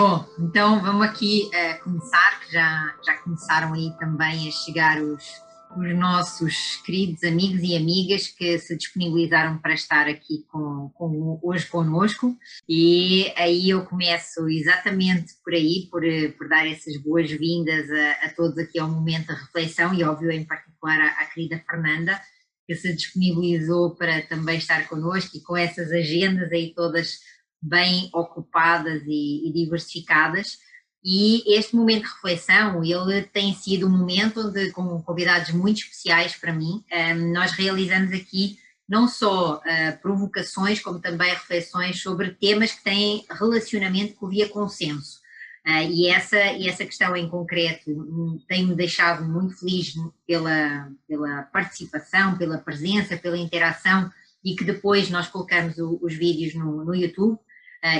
Bom, então vamos aqui uh, começar, que já, já começaram aí também a chegar os, os nossos queridos amigos e amigas que se disponibilizaram para estar aqui com, com, hoje conosco e aí eu começo exatamente por aí, por, por dar essas boas-vindas a, a, todos aqui ao momento da reflexão e óbvio em particular à, à querida Fernanda que se disponibilizou para também estar connosco e com essas agendas aí todas bem ocupadas e, e diversificadas. E este momento de reflexão, ele tem sido um momento onde, com convidados muito especiais para mim, nós realizamos aqui não só uh, provocações, como também reflexões sobre temas que têm relacionamento com o via consenso. Uh, e, essa, essa questão em concreto um, tem-me deixado muito feliz pela, pela participação, pela presença, pela interação e que depois nós colocamos os vídeos no, no YouTube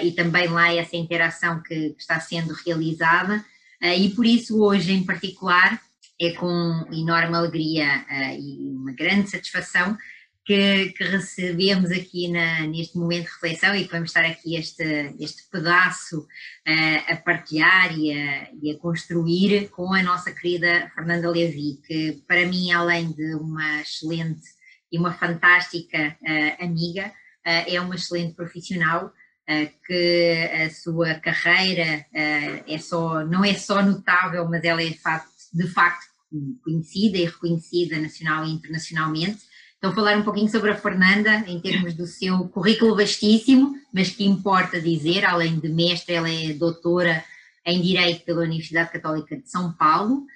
e também lá essa interação que, que está sendo realizada. Uh, e por isso, hoje em particular, é com enorme alegria uh, e uma grande satisfação que, que recebemos aqui na, neste momento de reflexão e que vamos estar aqui este, este pedaço a partilhar e a, e a construir com a nossa querida Fernanda Levi, que para mim, além de uma excelente e uma fantástica amiga, é uma excelente profissional que a sua carreira eh, é só, não é só notável, mas ela é de facto, de facto conhecida e reconhecida nacional e internacionalmente. Então, falar um pouquinho sobre a Fernanda, em termos do seu currículo vastíssimo, mas que importa dizer, além de mestre, ela é doutora em Direito pela Universidade Católica de São Paulo,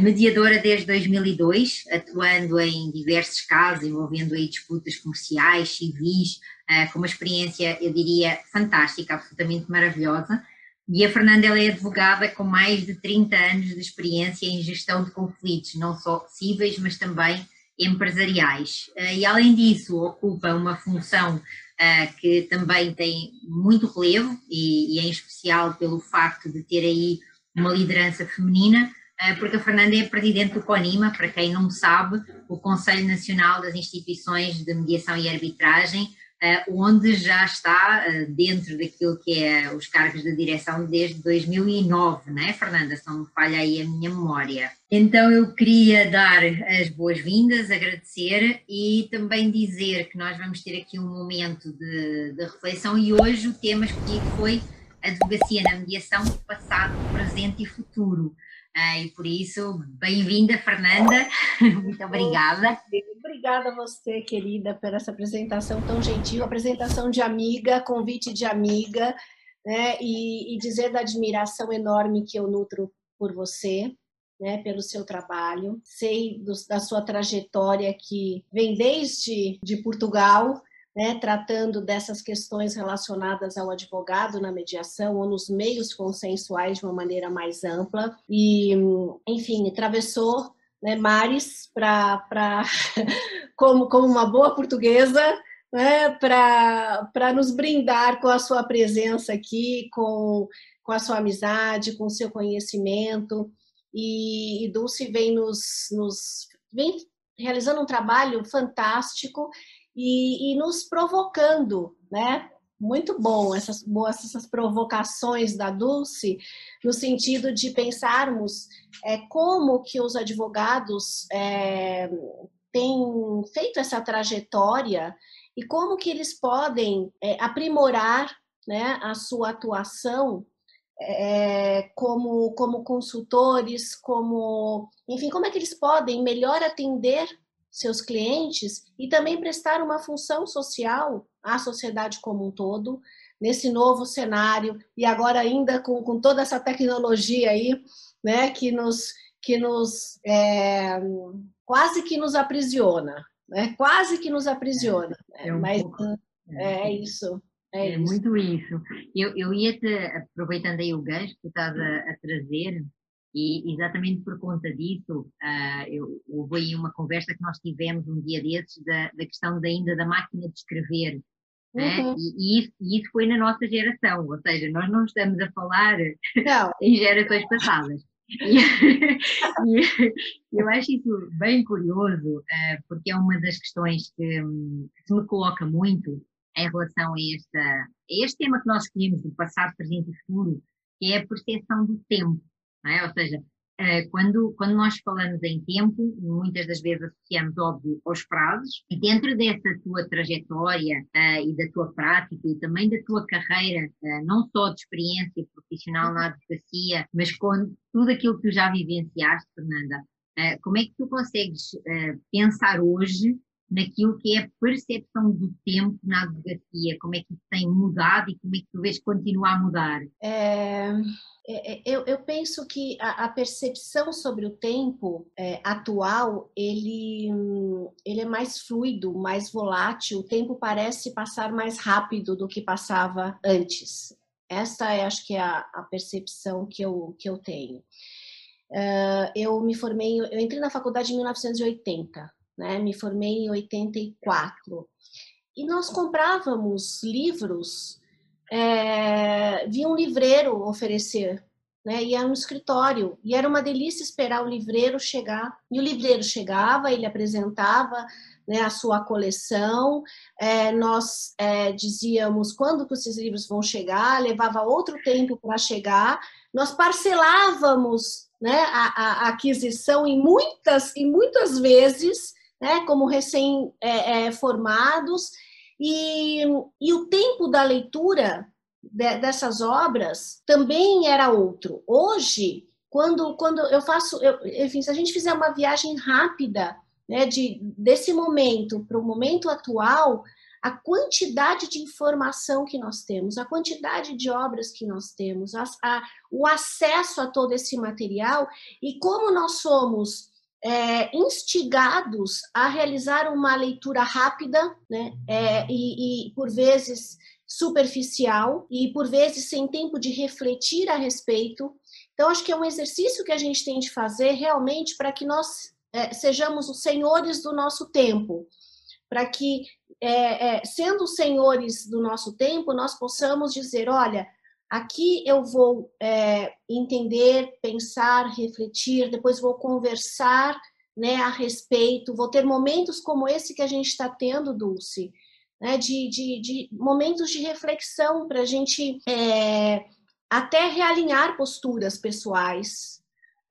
mediadora desde 2002, atuando em diversos casos, envolvendo aí disputas comerciais, civis, eh, com uma experiência, eu diria, fantástica, absolutamente maravilhosa. E a Fernanda ela é advogada com mais de 30 anos de experiência em gestão de conflitos, não só cíveis, mas também empresariais. Eh, e além disso, ocupa uma função eh, que também tem muito relevo, e, e em especial pelo facto de ter aí uma liderança feminina, porque a Fernanda é presidente do CONIMA, para quem não sabe, o Conselho Nacional das Instituições de Mediação e Arbitragem, eh, onde já está eh, dentro daquilo que é os cargos de direção desde 2009, não é, Fernanda? Se não me falha aí a minha memória. Então eu queria dar as boas-vindas, agradecer e também dizer que nós vamos ter aqui um momento de, de reflexão e hoje o tema escolhido foi advocacia na mediação, passado, presente e futuro. E por isso, bem-vinda, Fernanda. Muito obrigada. Obrigada a você, querida, por essa apresentação tão gentil, apresentação de amiga, convite de amiga, né? E, e dizer da admiração enorme que eu nutro por você, né, pelo seu trabalho. Sei do, da sua trajetória que vem desde de Portugal né, tratando dessas questões relacionadas ao advogado na mediação ou nos meios consensuais de uma maneira mais ampla. E, enfim, atravessou né, mares para, como, como uma boa portuguesa, né, para nos brindar com a sua presença aqui, com, com a sua amizade, com o seu conhecimento. E, e Dulce vem nos, nos vem realizando um trabalho fantástico e, e nos provocando, né? Muito bom essas boas essas provocações da Dulce, no sentido de pensarmos é, como que os advogados é, têm feito essa trajetória e como que eles podem é, aprimorar né, a sua atuação é, como, como consultores, como, enfim, como é que eles podem melhor atender seus clientes e também prestar uma função social à sociedade como um todo, nesse novo cenário, e agora ainda com, com toda essa tecnologia aí, né, que nos, que nos é, quase que nos aprisiona, né, quase que nos aprisiona, é, é um mas pouco, é, é, isso. É, é isso. muito isso. Eu, eu ia te, aproveitando aí o gancho que tu estás a, a trazer, e exatamente por conta disso, uh, eu, houve aí uma conversa que nós tivemos um dia desses da, da questão da, ainda da máquina de escrever. Né? Uhum. Né? E, e, isso, e, isso, foi na nossa geração, ou seja, nós não estamos a falar em gerações passadas. E, e, eu acho isso bem curioso, uh, porque é uma das questões que, um, que, se me coloca muito em relação a, esta, a este tema que nós escolhemos do passado, presente e futuro, que é a percepção do tempo, é? ou seja, eh, quando, quando nós falamos em tempo, muitas das vezes associamos, óbvio, aos prazos, e dentro dessa tua trajetória uh, e da tua prática e também da tua carreira, uh, não só de experiência profissional na advocacia, mas com tudo aquilo que tu já vivenciaste, Fernanda, uh, como é que tu consegues pensar hoje naquilo que é a percepção do tempo na advocacia, como é que isso tem mudado e como é que tu vês que continua a mudar? É, é, é, eu, eu, penso que a, a, percepção sobre o tempo é, atual, ele, ele é mais fluido, mais volátil, o tempo parece passar mais rápido do que passava antes. Essa é, acho que, é a, a percepção que eu, que eu tenho. Uh, eu me formei, eu entrei na faculdade em 1980, né? Me formei em 84. E nós comprávamos livros, é, via um livreiro oferecer, né? Ia no escritório e era uma delícia esperar o livreiro chegar. E o livreiro chegava, ele apresentava né, a sua coleção. É, nós é, dizíamos quando que esses livros vão chegar, levava outro tempo para chegar. Nós parcelávamos né, a, a, aquisição em muitas e muitas vezes né, como recém-formados, e, e o tempo da leitura de, dessas obras também era outro. Hoje, quando, quando eu faço, eu, enfim, se a gente fizer uma viagem rápida né, de, desse momento para o momento atual, a quantidade de informação que nós temos, a quantidade de obras que nós temos, a, a, o acesso a todo esse material e como nós somos é, instigados a realizar uma leitura rápida, né, é, e, e por vezes superficial e por vezes sem tempo de refletir a respeito. Então, acho que é um exercício que a gente tem de fazer realmente para que nós é, sejamos os senhores do nosso tempo, para que, é, é, sendo os senhores do nosso tempo, nós possamos dizer: olha, Aqui eu vou é, entender, pensar, refletir, depois vou conversar né, a respeito, vou ter momentos como esse que a gente está tendo, Dulce, né, de, de, de momentos de reflexão para a gente é, até realinhar posturas pessoais,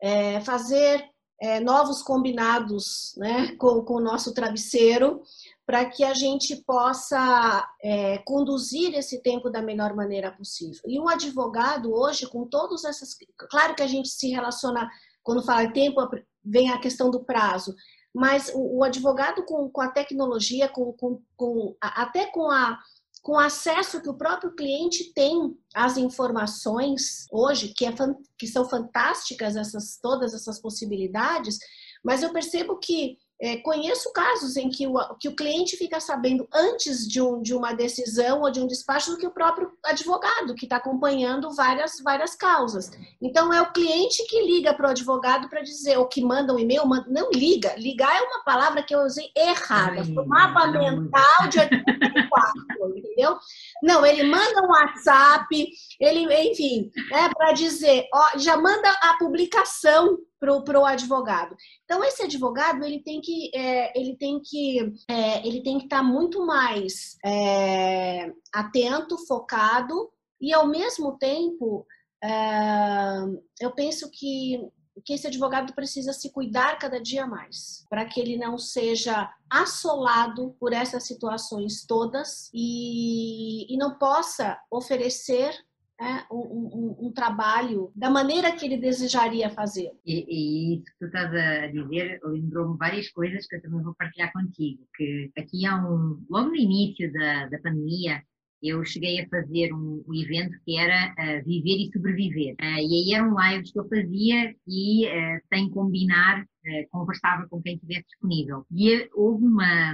é, fazer é, novos combinados né, com, com o nosso travesseiro, para que a gente possa é, conduzir esse tempo da melhor maneira possível. E um advogado hoje, com todas essas. Claro que a gente se relaciona, quando fala em tempo, vem a questão do prazo, mas o, o advogado com, com, a tecnologia, com, com, com, até com a com acesso que o próprio cliente tem às informações hoje, que, é, que são fantásticas essas, todas essas possibilidades, mas eu percebo que é, conheço casos em que o, que o cliente fica sabendo antes de, um, de uma decisão ou de um despacho do que o próprio advogado, que está acompanhando várias, várias causas. Então, é o cliente que liga para o advogado para dizer, ou que manda um e-mail, manda, não liga. Ligar é uma palavra que eu usei errada. Foi mapa mental de 84, entendeu? Não, ele manda um WhatsApp, ele, enfim, né, para dizer, ó, já manda a publicação para o advogado. Então esse advogado ele tem que é, ele tem que é, ele tem que estar tá muito mais é, atento, focado e ao mesmo tempo é, eu penso que que esse advogado precisa se cuidar cada dia mais, para que ele não seja assolado por essas situações todas e, e não possa oferecer né, um, um, um, trabalho da maneira que ele desejaria fazer. E, e isso que tu estás a dizer lembrou-me várias coisas que eu também vou partilhar contigo, que aqui há um, logo no início da, da pandemia, eu cheguei a fazer um, um evento que era uh, Viver e Sobreviver. Uh, e aí eram lives que eu fazia e, uh, sem combinar, conversava com quem estivesse disponível. E houve uma,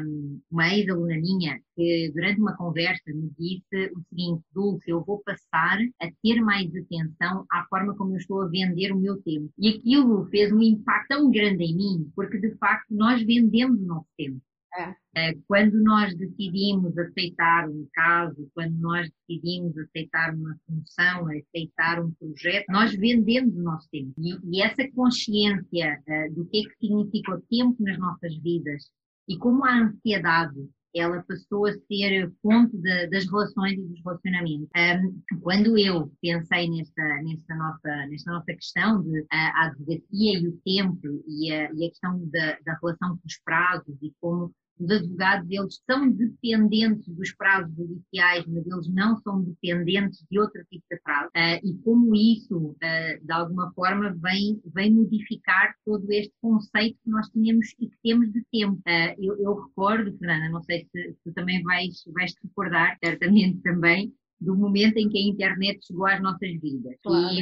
uma ex-aluna minha que, durante uma conversa, me disse o seguinte: Dulce, eu vou passar a ter mais atenção à forma como eu estou a vender o meu tempo. E aquilo fez um impacto tão grande em mim, porque de facto nós vendemos o nosso tempo. É. é. Quando nós decidimos aceitar um caso, quando nós decidimos aceitar uma função, aceitar um projeto, nós vendemos o nosso tempo. E, e essa consciência uh, do que é que significa o tempo nas nossas vidas e como a ansiedade ela passou a ser fonte de, das relações e dos relacionamentos. Um, quando eu pensei nesta, nesta, nossa, nesta nossa questão de a, a advocacia e o tempo e a, e a questão da, da relação com os prazos e como os advogados eles são dependentes dos prazos judiciais, mas eles não são dependentes de outro tipo de prazo. Uh, e como isso, uh, de alguma forma, vem, vem modificar todo este conceito que nós tínhamos e que temos de tempo. Uh, eu, eu, recordo, Fernanda, não sei se, se também vais, vais te recordar, certamente também, do momento em que a internet chegou às nossas vidas. Claro.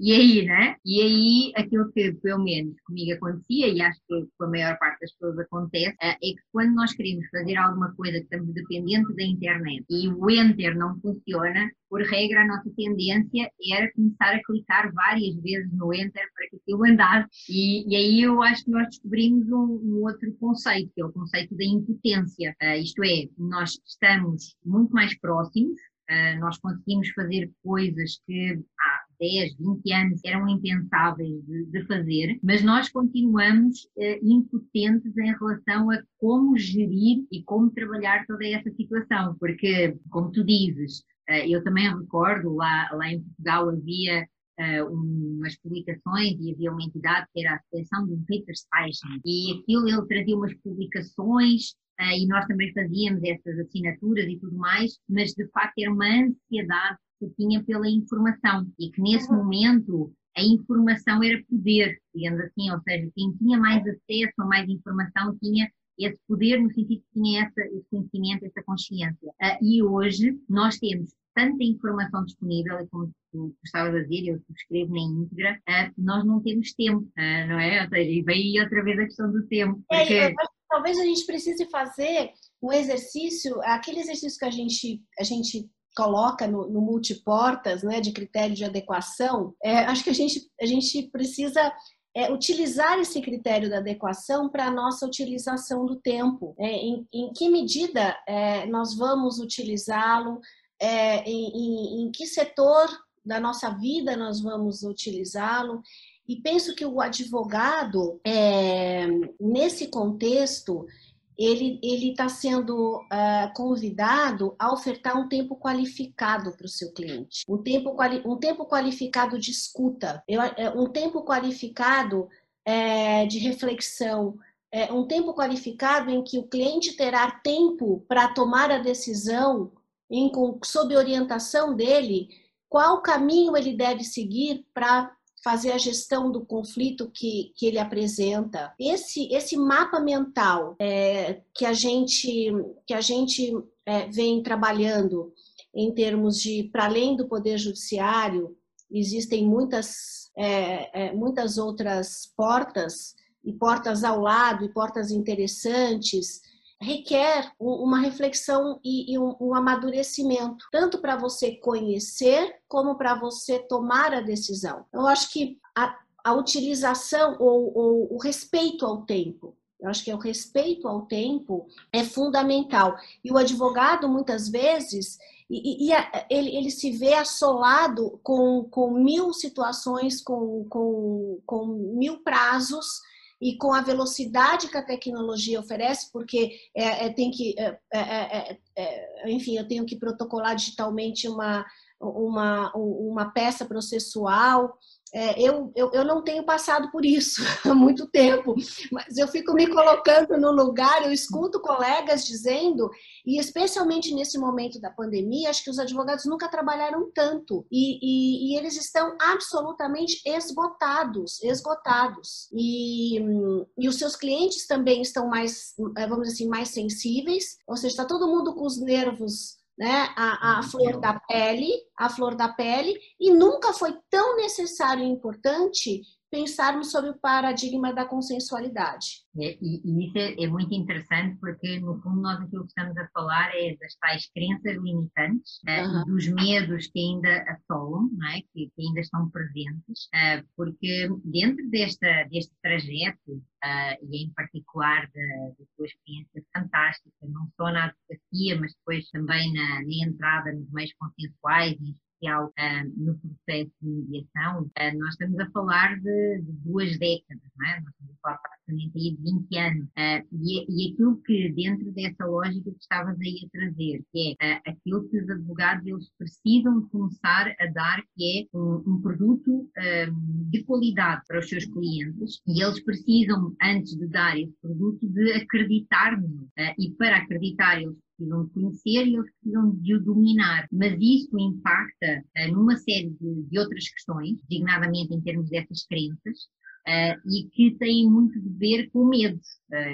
E, e, aí, né? E aí, aquilo que pelo menos comigo acontecia, e acho que com a maior parte das pessoas acontece, é que quando nós queremos fazer alguma coisa que estamos dependentes da internet e o enter não funciona, por regra, a nossa tendência era começar a clicar várias vezes no enter para que aquilo andasse. E, e aí eu acho que nós descobrimos um, um, outro conceito, que é o conceito da impotência. Uh, isto é, nós estamos muito mais próximos, Uh, nós conseguimos fazer coisas que há 10, 20 anos eram impensáveis de, de fazer, mas nós continuamos uh, impotentes em relação a como gerir e como trabalhar toda essa situação, porque, como tu dizes, uh, eu também recordo, lá, lá em Portugal havia Uh, umas publicações e havia uma entidade que era a Seleção do Peter Station e aquilo ele trazia umas publicações uh, e nós também fazíamos essas assinaturas e tudo mais, mas de facto era uma ansiedade que tinha pela informação e que nesse uhum. momento a informação era poder, digamos assim, ou seja, quem tinha mais acesso a mais informação tinha esse poder no sentido que tinha essa, esse conhecimento, essa consciência. Uh, e hoje nós temos tanta informação disponível, e como tu estavas a dizer, eu escrevo na íntegra, uh, nós não temos tempo, uh, não é? Ou seja, e vem outra vez a questão do tempo. É, porque... É, talvez a gente precise fazer um exercício, aquele exercício que a gente, a gente coloca no, no multiportas, né, de critério de adequação, é, acho que a gente, a gente precisa é, utilizar esse critério da adequação para a nossa utilização do tempo. É, em, em, que medida é, nós vamos utilizá-lo, é, em, em, em que setor da nossa vida nós vamos utilizá-lo e penso que o advogado, é, nesse contexto, ele está sendo uh, convidado a ofertar um tempo qualificado para o seu cliente, um tempo, um tempo qualificado de escuta, é, um tempo qualificado é, de reflexão, é, um tempo qualificado em que o cliente terá tempo para tomar a decisão, em, sob orientação dele, qual caminho ele deve seguir para fazer a gestão do conflito que, que ele apresenta. Esse, esse mapa mental é, que a gente, que a gente é, vem trabalhando em termos de, para além do Poder Judiciário, existem muitas, é, é muitas outras portas, e portas ao lado, e portas interessantes, requer uma reflexão e, um, amadurecimento, tanto para você conhecer como para você tomar a decisão. Eu acho que a, a utilização ou, ou o respeito ao tempo, eu acho que o respeito ao tempo é fundamental. E o advogado, muitas vezes, e, e, ele, ele se vê assolado com, com mil situações, com, com, com mil prazos e com a velocidade que a tecnologia oferece, porque é, é tem que, é é, é, é, enfim, eu tenho que protocolar digitalmente uma, uma, uma peça processual, é, eu, eu, eu não tenho passado por isso há muito tempo, mas eu fico me colocando no lugar, eu escuto colegas dizendo, e especialmente nesse momento da pandemia, acho que os advogados nunca trabalharam tanto, e, e, e eles estão absolutamente esgotados, esgotados. E, e os seus clientes também estão mais, vamos dizer assim, mais sensíveis, ou seja, está todo mundo com os nervos né, a, a flor da pele, a flor da pele, e nunca foi tão necessário e importante pensarmos sobre o paradigma da consensualidade. É, e, e, isso é, é, muito interessante porque, no fundo, nós aquilo que estamos a falar é das tais crenças limitantes, uhum. dos medos que ainda assolam, é? que, que, ainda estão presentes, uh, porque dentro desta, deste trajeto, uh, e em particular da, da sua experiência fantástica, não só na advocacia, mas depois também na, na entrada nos meios consensuais, em social no processo de mediação, nós estamos a falar de, de duas décadas, não é? Nós estamos a falar praticamente aí de 20 anos. E, e, aquilo que dentro dessa lógica que estavas aí a trazer, que é aquilo que os advogados eles precisam começar a dar, que é um, um produto de qualidade para os seus clientes e eles precisam, antes de dar esse produto, de acreditar no uh, e para acreditar eles precisam de conhecer e eles precisam de o dominar. Mas isso impacta uh, numa série de, de, outras questões, designadamente em termos dessas crenças, uh, e que têm muito de ver com medo.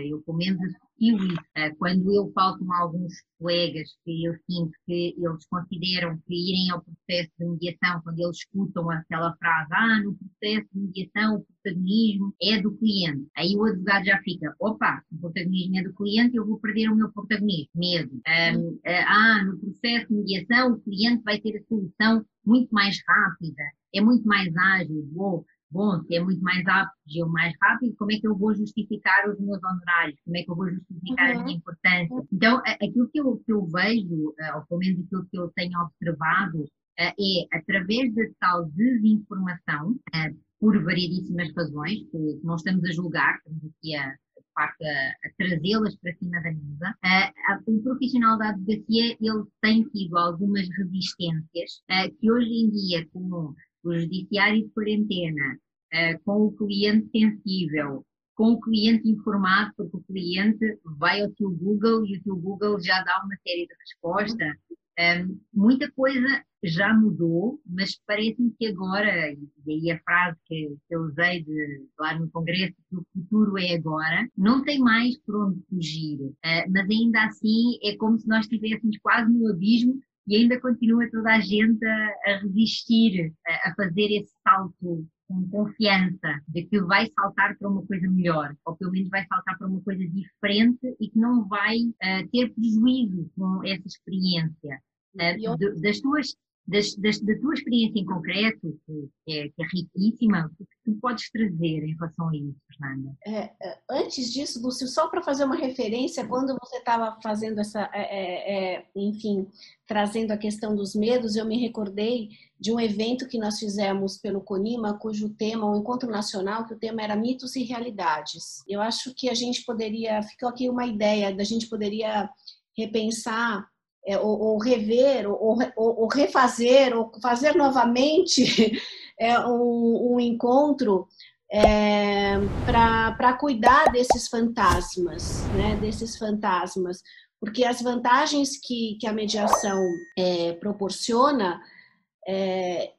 eu, pelo menos, associo isso. quando eu falo com alguns colegas que eu sinto que eles consideram que irem ao processo de mediação, quando eles escutam aquela frase, ah, no processo de mediação o protagonismo é do cliente. Aí o advogado já fica, opa, o protagonismo é do cliente, eu vou perder o meu protagonismo. Medo. Um, ah, no processo de mediação o cliente vai ter a solução muito mais rápida, é muito mais ágil, bom, bom, se é muito mais ágil, mais rápido, como é que eu vou justificar os meus honorários? Como é que eu vou justificar uhum. a minha importância? Então, aquilo que eu, que eu vejo, eh, ou pelo menos aquilo que eu tenho observado, eh, é através da tal desinformação, eh, por variedíssimas razões, que não estamos a julgar, estamos aqui a, a, a trazê-las para cima da mesa, o profissional da advocacia ele tem tido algumas resistências que hoje em dia, com o judiciário de quarentena, uh, com o cliente sensível, com o cliente informado, porque o cliente vai ao teu Google e o teu Google já dá uma série de respostas. Um, muita coisa já mudou, mas parece-me que agora, e aí a frase que, que eu usei de, lá no Congresso, que o futuro é agora, não tem mais por onde fugir. Uh, mas ainda assim é como se nós estivéssemos quase no abismo e ainda continua toda a gente a, a resistir a, a, fazer esse salto com confiança de que vai saltar para uma coisa melhor, ou pelo menos vai saltar para uma coisa diferente e que não vai uh, ter prejuízo com essa experiência. Uh, das tuas das, das, da tua experiência em concreto, que é, que é riquíssima, o que tu podes trazer em relação a isso, Fernanda? É, é antes disso, Lúcio, só para fazer uma referência, quando você estava fazendo essa, é, é, é, enfim, trazendo a questão dos medos, eu me recordei de um evento que nós fizemos pelo CONIMA, cujo tema, um encontro nacional, que o tema era mitos e realidades. Eu acho que a gente poderia, ficou aqui uma ideia, da gente poderia repensar é, ou, ou, rever, ou, ou, ou, refazer, ou fazer novamente é, um, um encontro é, para cuidar desses fantasmas, né, desses fantasmas, porque as vantagens que, que a mediação é, proporciona é,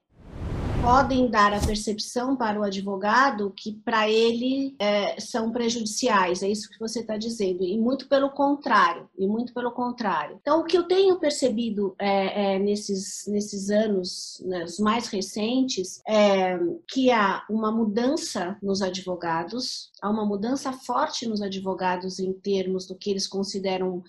podem dar a percepção para o advogado que para ele é, são prejudiciais, é isso que você está dizendo, e muito pelo contrário, e muito pelo contrário. Então, o que eu tenho percebido é, é, nesses, nesses anos, né, os mais recentes, é que há uma mudança nos advogados, há uma mudança forte nos advogados em termos do que eles consideram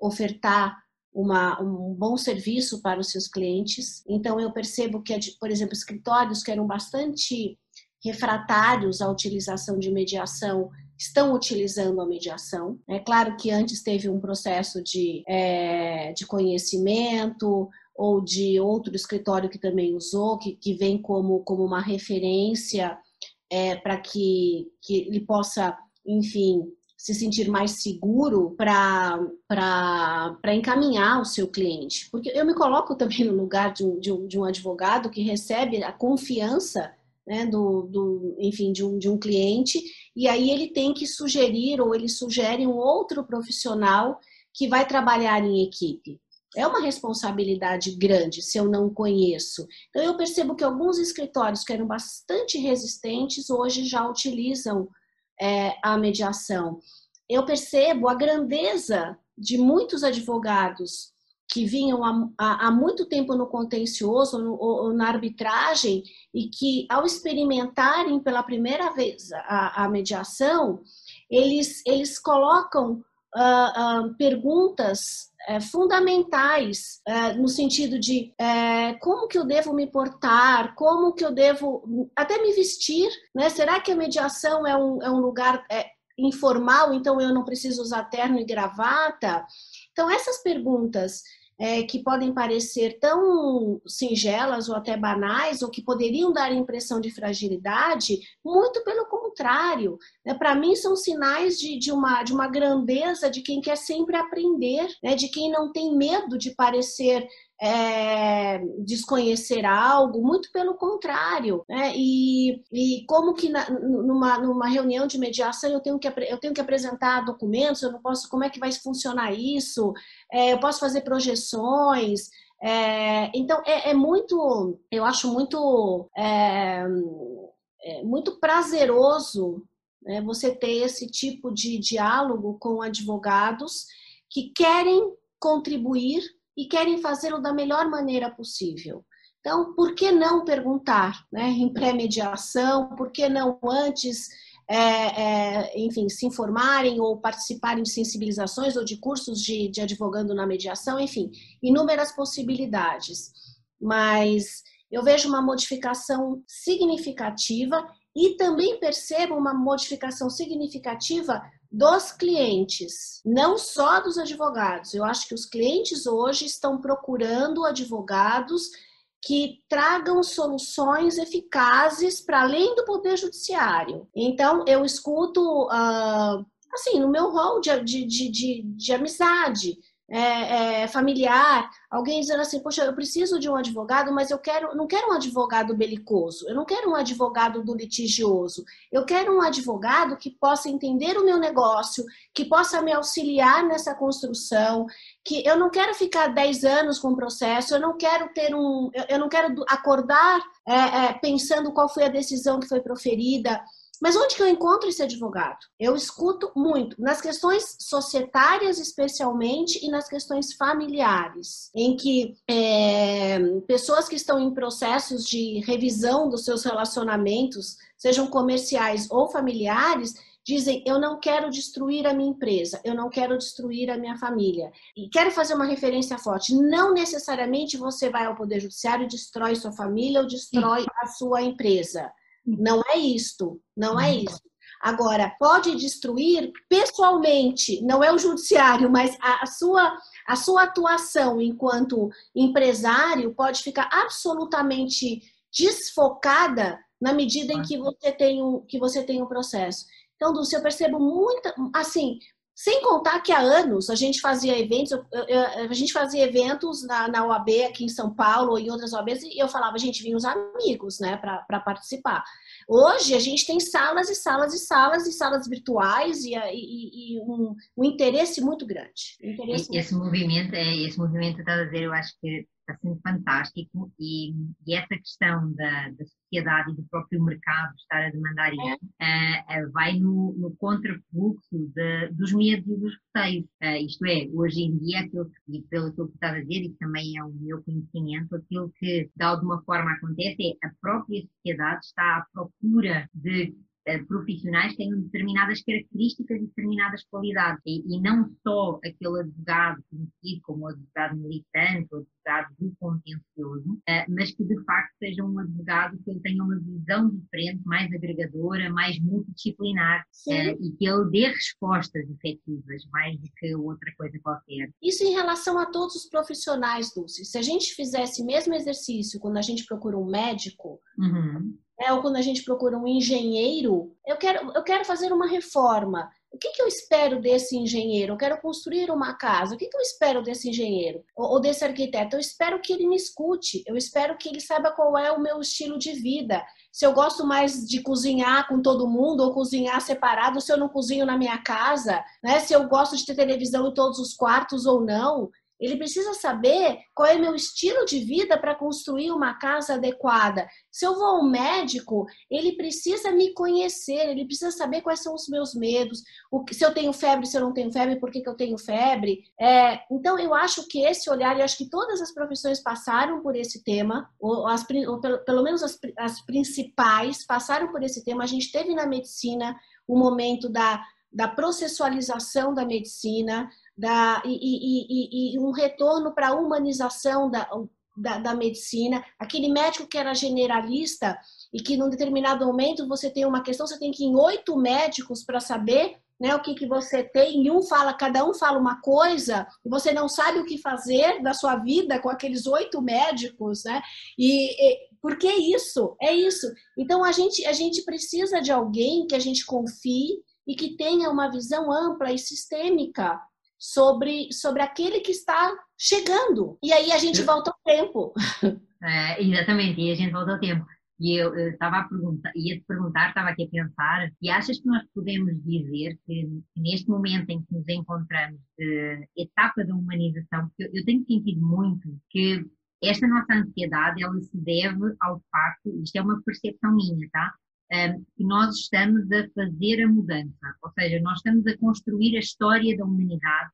ofertar uma, um bom serviço para os seus clientes. Então, eu percebo que, por exemplo, escritórios que eram bastante refratários à utilização de mediação estão utilizando a mediação. É claro que antes teve um processo de, é, de conhecimento ou de outro escritório que também usou, que, que vem como, como uma referência é, para que, que ele possa, enfim, se sentir mais seguro para encaminhar o seu cliente. Porque eu me coloco também no lugar de um, de um, de um advogado que recebe a confiança né, do, do, enfim, de um, de um cliente, e aí ele tem que sugerir ou ele sugere um outro profissional que vai trabalhar em equipe. É uma responsabilidade grande se eu não conheço. Então eu percebo que alguns escritórios que eram bastante resistentes hoje já utilizam é, a mediação. Eu percebo a grandeza de muitos advogados que vinham há, há, muito tempo no contencioso ou, ou, na arbitragem e que, ao experimentarem pela primeira vez a, a mediação, eles, eles colocam uh, uh, perguntas uh, fundamentais no sentido de como que eu devo me portar, como que eu devo até me vestir, né? Será que a mediação é um, é um lugar é, informal, então eu não preciso usar terno e gravata? Então essas perguntas é, que podem parecer tão singelas ou até banais, ou que poderiam dar a impressão de fragilidade, muito pelo contrário. Né? Para mim, são sinais de, de, uma, de uma grandeza de quem quer sempre aprender, né? de quem não tem medo de parecer é, desconhecer algo, muito pelo contrário. Né? E, e como que na, numa, numa reunião de mediação eu tenho, que, eu tenho que apresentar documentos, eu não posso, como é que vai funcionar isso? É, eu posso fazer projeções. É, então é, é, muito, eu acho muito, é, é, muito prazeroso né, você ter esse tipo de diálogo com advogados que querem contribuir e querem fazê-lo da melhor maneira possível. Então, por que não perguntar né, em pré-mediação? Por que não antes, é, é, enfim, se informarem ou participarem de sensibilizações ou de cursos de, de na mediação? Enfim, inúmeras possibilidades. Mas eu vejo uma modificação significativa e também percebo uma modificação significativa dos clientes, não só dos advogados. Eu acho que os clientes hoje estão procurando advogados que tragam soluções eficazes para além do poder judiciário. Então, eu escuto, uh, assim, no meu rol de, de, de, de amizade, é, é, familiar, alguém dizendo assim, poxa, eu preciso de um advogado, mas eu quero, não quero um advogado belicoso, eu não quero um advogado do litigioso, eu quero um advogado que possa entender o meu negócio, que possa me auxiliar nessa construção, que eu não quero ficar 10 anos com o processo, eu não quero ter um, eu não quero acordar é, é, pensando qual foi a decisão que foi proferida, mas onde que eu encontro esse advogado? Eu escuto muito nas questões societárias, especialmente, e nas questões familiares, em que é, pessoas que estão em processos de revisão dos seus relacionamentos, sejam comerciais ou familiares, dizem: Eu não quero destruir a minha empresa, eu não quero destruir a minha família. E quero fazer uma referência forte: não necessariamente você vai ao Poder Judiciário e destrói sua família ou destrói a sua empresa. Não é isto, não é isso. Agora, pode destruir pessoalmente, não é o judiciário, mas a, sua, a sua atuação enquanto empresário pode ficar absolutamente desfocada na medida em que você tem um, que você tem um processo. Então, Dulce, eu percebo muita, assim, sem contar que há anos a gente fazia eventos, a gente fazia eventos na, na OAB aqui em São Paulo ou em outras OABs e eu falava, gente, vinha os amigos, né, para participar. Hoje a gente tem salas e salas e salas e salas virtuais e, e, e um, um, interesse muito grande. Interesse esse muito movimento, é esse movimento, estás a dizer, eu acho que está sendo fantástico e, e essa questão da, da, sociedade e do próprio mercado estar a demandar isso uh, uh, vai no, no contrafluxo dos medos e dos receios. Uh, isto é, hoje em dia, aquilo que, pelo que eu estava a dizer, e também é o meu conhecimento, aquilo que de alguma forma acontece é a própria sociedade está à procura de profissionais têm determinadas características e determinadas qualidades e, e, não só aquele advogado conhecido como advogado militante ou advogado do contencioso, uh, mas que de facto seja um advogado que ele tenha uma visão diferente, mais agregadora, mais multidisciplinar uh, e que ele dê respostas efetivas mais do que outra coisa qualquer. Isso em relação a todos os profissionais, Dulce. Se a gente fizesse o mesmo exercício quando a gente procura um médico, uhum é, ou quando a gente procura um engenheiro, eu quero, eu quero fazer uma reforma. O que, que eu espero desse engenheiro? Eu quero construir uma casa. O que, que eu espero desse engenheiro ou, ou desse arquiteto? Eu espero que ele me escute. Eu espero que ele saiba qual é o meu estilo de vida. Se eu gosto mais de cozinhar com todo mundo ou cozinhar separado, se eu não cozinho na minha casa, né? Se eu gosto de ter televisão em todos os quartos ou não. Ele precisa saber qual é meu estilo de vida para construir uma casa adequada. Se eu vou ao médico, ele precisa me conhecer, ele precisa saber quais são os meus medos, o, se eu tenho febre, se eu não tenho febre, por que, que eu tenho febre. É, então, eu acho que esse olhar, eu acho que todas as profissões passaram por esse tema, ou, as, ou pelo, pelo, menos as, as principais passaram por esse tema. A gente teve na medicina o momento da, da processualização da medicina, da, e, e, e, e um retorno para a humanização da, da, da, medicina. Aquele médico que era generalista e que num determinado momento você tem uma questão, você tem que ir em oito médicos para saber né, o que, que você tem, e um fala, cada um fala uma coisa, e você não sabe o que fazer da sua vida com aqueles oito médicos, né? E, e por que isso? É isso. Então a gente, a gente precisa de alguém que a gente confie e que tenha uma visão ampla e sistêmica sobre, sobre aquele que está chegando. E aí a gente volta ao tempo. É, exatamente, e a gente volta ao tempo. E eu estava a perguntar, ia te perguntar, estava aqui a pensar, e achas que nós podemos dizer que, que neste momento em que nos encontramos de etapa da humanização, porque eu, eu tenho sentido muito que esta nossa ansiedade, ela se deve ao facto, isto é uma percepção minha, tá? Que nós estamos a fazer a mudança, ou seja, nós estamos a construir a história da humanidade,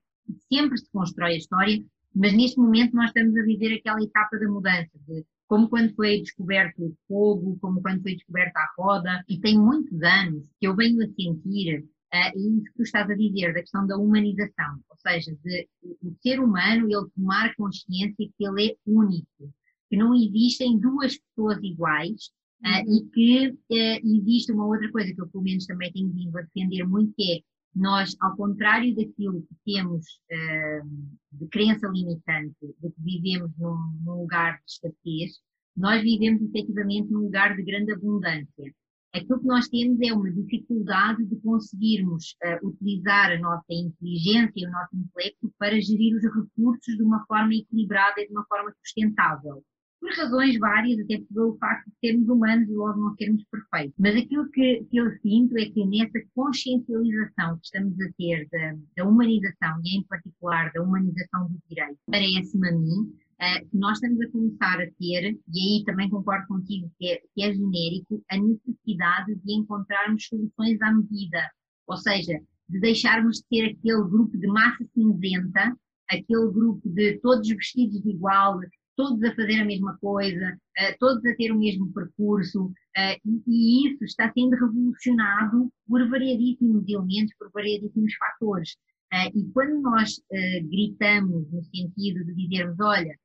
sempre se constrói a história, mas neste momento nós estamos a viver aquela etapa da mudança, de como quando foi descoberto o fogo, como quando foi descoberta a roda, e tem muitos anos que eu venho a sentir uh, isso que tu estás a dizer, da questão da humanização, ou seja, de o ser humano ele tomar consciência que ele é único, que não existem duas pessoas iguais uh, uhum. e que uh, existe uma outra coisa que eu pelo menos também tenho vindo a defender muito, que é nós, ao contrário daquilo que temos uh, de crença limitante, de que vivemos num, num, lugar de escassez, nós vivemos efetivamente num lugar de grande abundância. Aquilo que nós temos é uma dificuldade de conseguirmos uh, utilizar a nossa inteligência e o nosso intelecto para gerir os recursos de uma forma equilibrada e de uma forma sustentável por razões várias, até pelo facto de sermos humanos e logo não sermos perfeitos. Mas aquilo que, que eu sinto é que nessa consciencialização que estamos a ter da, da humanização, e em particular da humanização do direito, parece-me a mim uh, que nós estamos a começar a ter, e aí também concordo contigo que é, que é genérico, a necessidade de encontrarmos soluções à medida. Ou seja, de deixarmos de ter aquele grupo de massa cinzenta, aquele grupo de todos vestidos de igual, todos a fazer a mesma coisa, uh, todos a ter o mesmo percurso, uh, e, isso está sendo revolucionado por variadíssimos elementos, por variadíssimos fatores. Uh, e quando nós gritamos no sentido de dizermos, olha,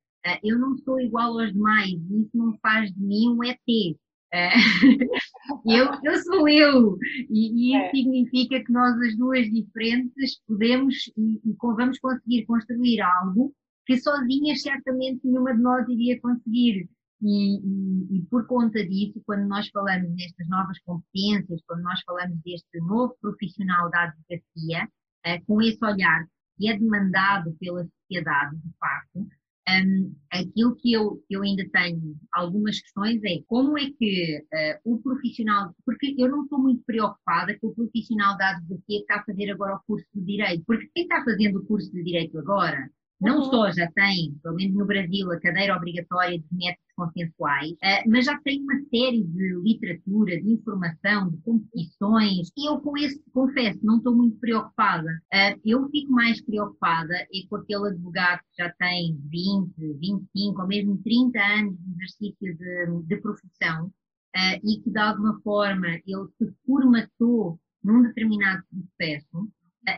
eu não sou igual aos demais, isso não faz de mim um ET. eu, eu sou eu, e, e isso é. significa que nós, as duas diferentes, podemos e, e vamos conseguir construir algo que sozinhas certamente nenhuma de nós iria conseguir. E, e, e, por conta disso, quando nós falamos nestas novas competências, quando nós falamos deste novo profissional da advocacia, uh, com esse olhar que é demandado pela sociedade, de facto, um, aquilo que eu, eu ainda tenho algumas questões é como é que uh, o profissional, porque eu não estou muito preocupada com o profissional da advocacia que está a fazer agora o curso de Direito, porque quem está fazendo o curso de Direito agora não uhum. só já tem, pelo menos no Brasil, a cadeira obrigatória de métodos consensuais, uh, mas já tem uma série de literatura, de informação, de competições, e eu com esse, confesso, não estou muito preocupada. Uh, eu fico mais preocupada é com aquele advogado que já tem 20, 25 ou mesmo 30 anos de exercício de, de profissão uh, e que de alguma forma ele se formatou num determinado processo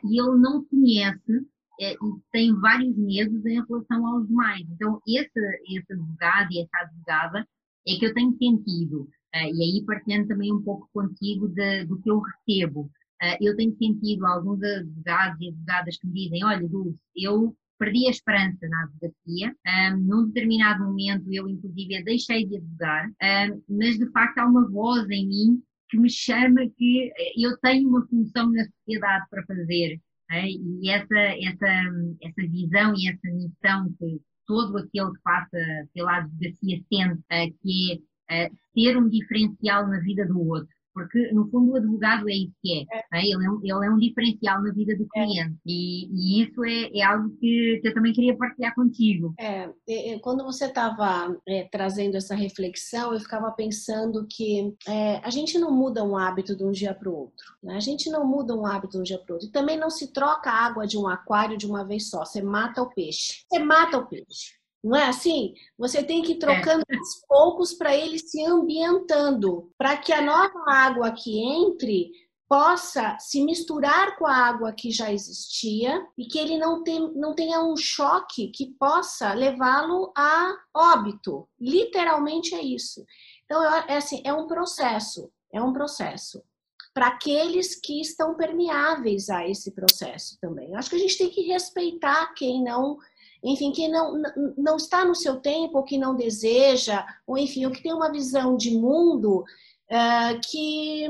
e ele não conhece é, e tem vários medos em relação aos demais. Então, esse, esse advogado e essa advogada é que eu tenho sentido, uh, e aí partilhando também um pouco contigo de, do que eu recebo. Uh, eu tenho sentido alguns advogados e advogadas que me dizem, olha, Dulce, eu perdi a esperança na advocacia, um, num determinado momento eu inclusive deixei de advogar, um, mas de facto há uma voz em mim que me chama que eu tenho uma função na sociedade para fazer, é? E essa, essa, essa visão e essa missão que todo aquele que passa pela advocacia sente, é, que é, ser um diferencial na vida do outro porque no fundo o advogado é isso que é, é. Ele, é um, ele é um diferencial na vida do é. cliente é. e, e, isso é, é algo que, que, eu também queria partilhar contigo. É, quando você estava é, trazendo essa reflexão, eu ficava pensando que é, a gente não muda um hábito de um dia para o outro, né? a gente não muda um hábito de um dia para o outro e também não se troca a água de um aquário de uma vez só, você mata o peixe, você mata o peixe. Não é assim? Você tem que ir trocando é. aos poucos para ele se ambientando, para que a nova água que entre possa se misturar com a água que já existia e que ele não, tem, não tenha um choque que possa levá-lo a óbito. Literalmente é isso. Então, é, assim, é um processo, é um processo. para aqueles que estão permeáveis a esse processo também. Eu acho que a gente tem que respeitar quem não, enfim, quem não, não está no seu tempo, ou que não deseja, ou enfim, o que tem uma visão de mundo uh, que,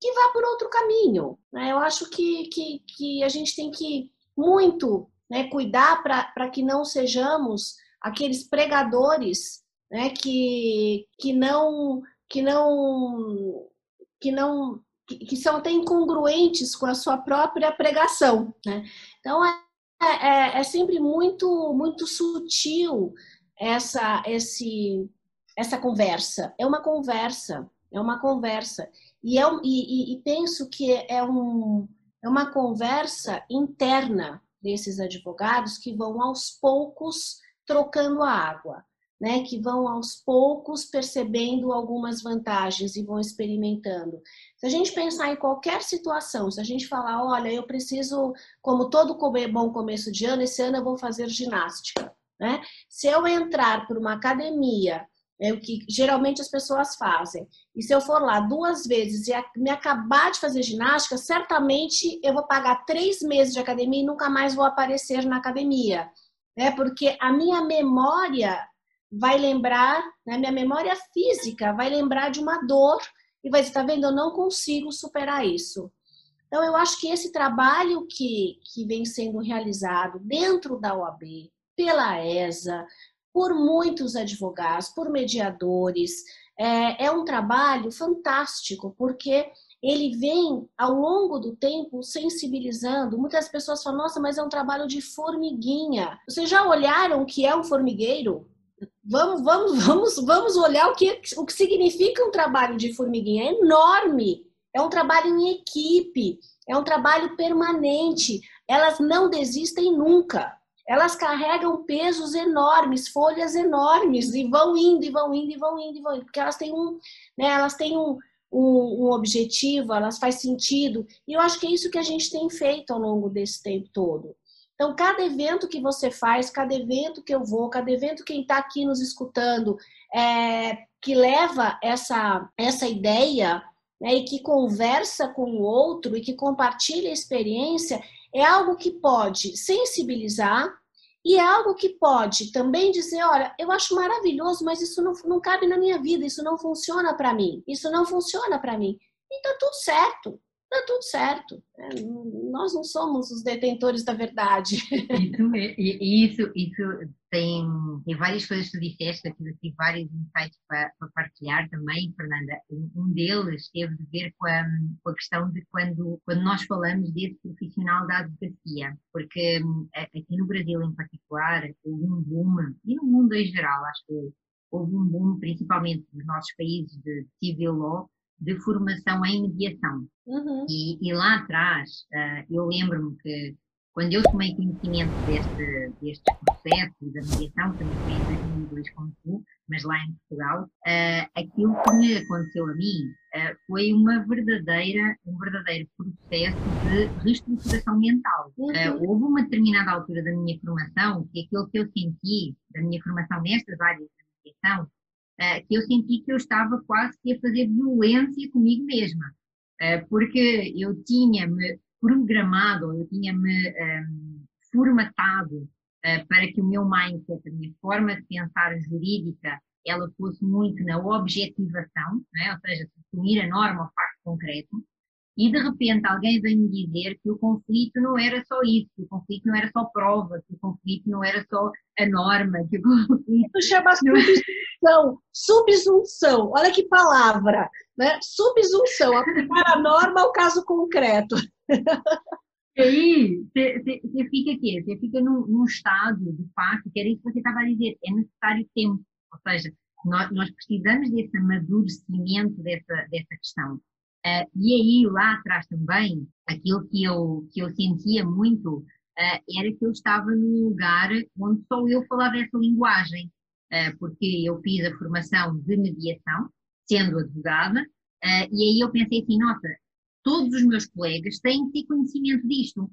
que vá por outro caminho. Né? Eu acho que, que, que a gente tem que muito né, cuidar para que não sejamos aqueles pregadores né, que, que não que não que não que, são até incongruentes com a sua própria pregação. Né? Então é, é, é, sempre muito muito sutil essa esse essa conversa. É uma conversa, é uma conversa. E, é, e, e penso que é, um, é uma conversa interna desses advogados que vão aos poucos trocando a água né, que vão aos poucos percebendo algumas vantagens e vão experimentando. Se a gente pensar em qualquer situação, se a gente falar, olha, eu preciso, como todo bom começo de ano, esse ano eu vou fazer ginástica. Né? Se eu entrar para uma academia, é o que geralmente as pessoas fazem, e se eu for lá duas vezes e me acabar de fazer ginástica, certamente eu vou pagar três meses de academia e nunca mais vou aparecer na academia. Né? Porque a minha memória vai lembrar, né, minha memória física vai lembrar de uma dor e vai dizer, tá vendo, eu não consigo superar isso. Então, eu acho que esse trabalho que, que vem sendo realizado dentro da OAB, pela ESA, por muitos advogados, por mediadores, é, é um trabalho fantástico, porque ele vem ao longo do tempo sensibilizando. Muitas pessoas falam: nossa, mas é um trabalho de formiguinha. Vocês já olharam o que é um formigueiro? Vamos, vamos, vamos, vamos olhar o que, o que significa um trabalho de formiguinha. É enorme. É um trabalho em equipe, é um trabalho permanente. Elas não desistem nunca. Elas carregam pesos enormes, folhas enormes, e vão indo, e vão indo, e vão indo, e vão indo, porque elas têm um, né, elas têm um, um, um objetivo, elas faz sentido. E eu acho que é isso que a gente tem feito ao longo desse tempo todo. Então, cada evento que você faz, cada evento que eu vou, cada evento quem está aqui nos escutando, é, que leva essa, essa ideia né, e que conversa com o outro e que compartilha a experiência, é algo que pode sensibilizar e é algo que pode também dizer: olha, eu acho maravilhoso, mas isso não, não cabe na minha vida, isso não funciona para mim, isso não funciona para mim. E tá tudo certo tá tudo certo. É, nós não somos os detentores da verdade. Isso, isso, isso tem, tem várias coisas que tu disseste, tive aqui vários insights para, para, partilhar também, Fernanda. Um deles teve a ver com a, com a questão de quando, quando nós falamos desse profissional da advocacia, porque hum, aqui no Brasil em particular houve um boom, e no mundo em geral, acho que houve um boom, principalmente nos nossos países de civil law, de formação em mediação. Uhum. E, e, lá atrás, uh, eu lembro-me que quando eu tomei conhecimento deste, deste processo da mediação, também foi em 2002 como tu, mas lá em Portugal, uh, aquilo que me aconteceu a mim uh, foi uma verdadeira, um verdadeiro processo de reestruturação mental. Uhum. houve uma determinada altura da minha formação que aquilo que eu senti, da minha formação nestas áreas da mediação, que eu senti que eu estava quase a fazer violência comigo mesma, uh, porque eu tinha-me programado, eu tinha-me ehm, formatado uh, para que o meu mindset, a minha forma de pensar jurídica, ela fosse muito na objetivação, é? ou seja, definir a norma ao facto concreto, e de repente alguém vem me dizer que o conflito não era só isso, que o conflito não era só prova, que o conflito não era só a norma, que o conflito. Isso chama subsunção, subsunção, olha que palavra, né? Subsunção, aplicar a norma ao caso concreto. E aí, você fica aqui, você fica num, num, estado de facto, que era isso que você estava a dizer, é necessário tempo, ou seja, nós, nós precisamos desse amadurecimento dessa, dessa questão. Uh, e aí, lá atrás também, aquilo que eu, que eu sentia muito uh, era que eu estava num lugar onde só eu falava essa linguagem, uh, porque eu fiz a formação de mediação, sendo advogada, e aí eu pensei assim, nossa, todos os meus colegas têm que ter conhecimento disto,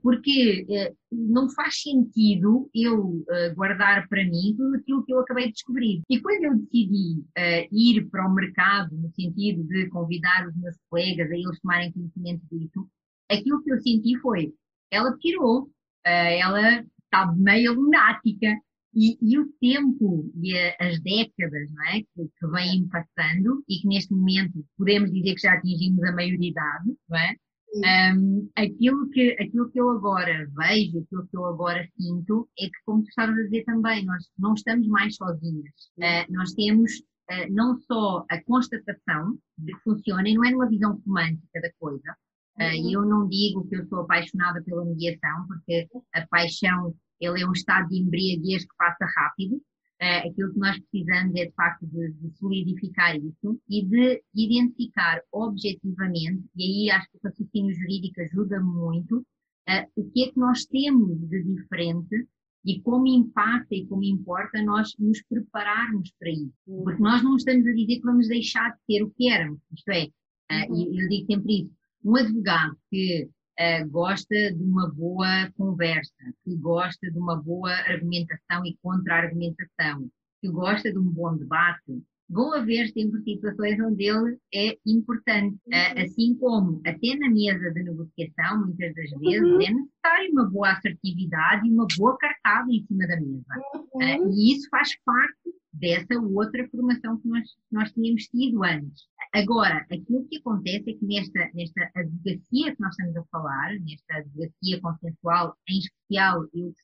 porque não faz sentido eu guardar para mim tudo aquilo que eu acabei de descobrir. E quando eu decidi ir para o mercado, no sentido de convidar os meus colegas a eles tomarem conhecimento disso, aquilo que eu senti foi, ela tirou, ela está meio lunática, e, e, o tempo e a, as décadas não é? que, que vêm passando e que neste momento podemos dizer que já atingimos a maioridade, não é? Um, aquilo, que, aquilo que eu agora vejo, aquilo que eu agora sinto, é que, como tu estavas a dizer também, nós não estamos mais sozinhas. Uh, nós temos uh, não só a constatação de que funciona, e não é numa visão romântica da coisa. Uh, eu não digo que eu sou apaixonada pela mediação, porque a paixão ele é um estado de embriaguez que passa rápido. Uh, aquilo que nós precisamos é, de facto, de, de, solidificar isso e de identificar objetivamente, e aí acho que o raciocínio jurídico ajuda muito, uh, o que é que nós temos de diferente e como impacta e como importa nós nos prepararmos para isso. Uhum. Porque nós não estamos a dizer que vamos deixar de ter o que éramos, isto é, uh, e eu digo sempre isso, um advogado que uh, gosta de uma boa conversa, que gosta de uma boa argumentação e contra-argumentação, que gosta de um bom debate, vão haver sempre situações onde ele é importante. Uh, assim como até na mesa de negociação, muitas das vezes, uhum. é necessário uma boa assertividade e uma boa cartada em cima da mesa. Uhum. Uh, e isso faz parte dessa outra formação que nós, nós tínhamos tido antes. Agora, aquilo que acontece é que nesta, nesta advocacia que nós estamos a falar, nesta advocacia consensual, em especial, eu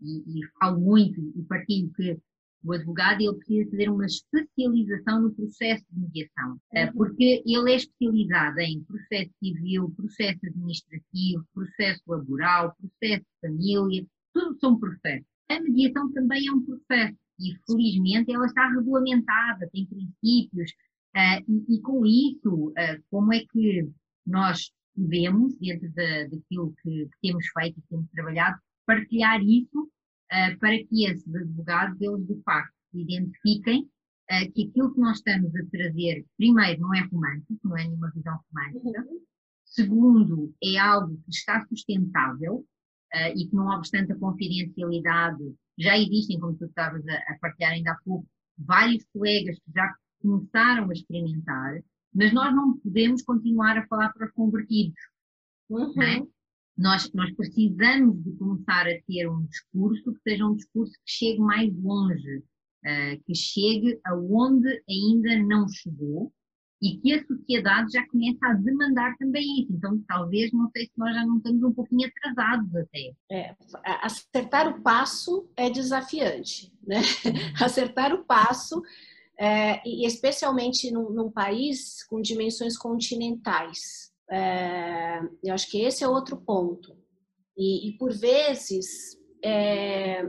e, e falo muito e partilho que o advogado ele precisa fazer uma especialização no processo de mediação, eh, uhum. porque ele é especializado em processo civil, processo administrativo, processo laboral, processo de família, tudo são processos. A mediação também é um processo e felizmente ela está regulamentada, tem princípios, uh, e, e, com isso, uh, como é que nós devemos, dentro de, daquilo que, que, temos feito e temos trabalhado, partilhar isso uh, para que esses advogados, eles de facto identifiquem que aquilo que nós estamos a trazer, primeiro, não é romântico, não é nenhuma visão romântica, uhum. segundo, é algo que está sustentável, e que não obstante a confidencialidade, já existem, como tu estavas a, a partilhar ainda há pouco, vários colegas que já começaram a experimentar, mas nós não podemos continuar a falar para os convertidos. Uhum. É? Nós, nós precisamos de começar a ter um discurso que seja um discurso que chegue mais longe, uh, que chegue aonde ainda não chegou e que a sociedade já começa a demandar também isso. Então, talvez, não sei se nós já não estamos um pouquinho atrasados até. É, acertar o passo é desafiante, né? Acertar o passo, é, e especialmente num, num, país com dimensões continentais. É, eu acho que esse é outro ponto. E, e por vezes, é,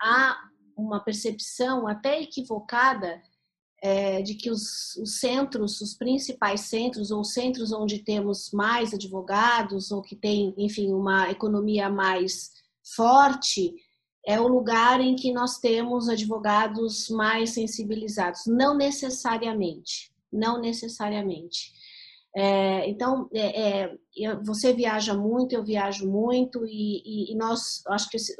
há uma percepção até equivocada é, de que os, os, centros, os principais centros, ou centros onde temos mais advogados, ou que tem, enfim, uma economia mais forte, é o lugar em que nós temos advogados mais sensibilizados. Não necessariamente, não necessariamente. É, então, é, é, você viaja muito, eu viajo muito, e, e, e nós, acho que esse,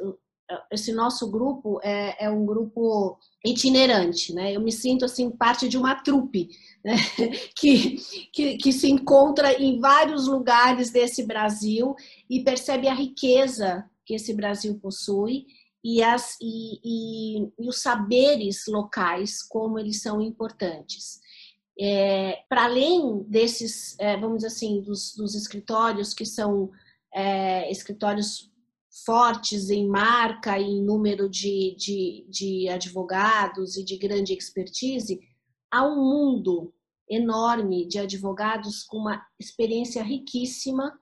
esse nosso grupo é, é, um grupo itinerante, né? Eu me sinto assim parte de uma trupe né? que, que, que, se encontra em vários lugares desse Brasil e percebe a riqueza que esse Brasil possui e, as, e, e, e os saberes locais, como eles são importantes. É, Para além desses, é, vamos dizer assim, dos, dos escritórios que são é, escritórios fortes em marca, em número de, de, de advogados e de grande expertise, há um mundo enorme de advogados com uma experiência riquíssima,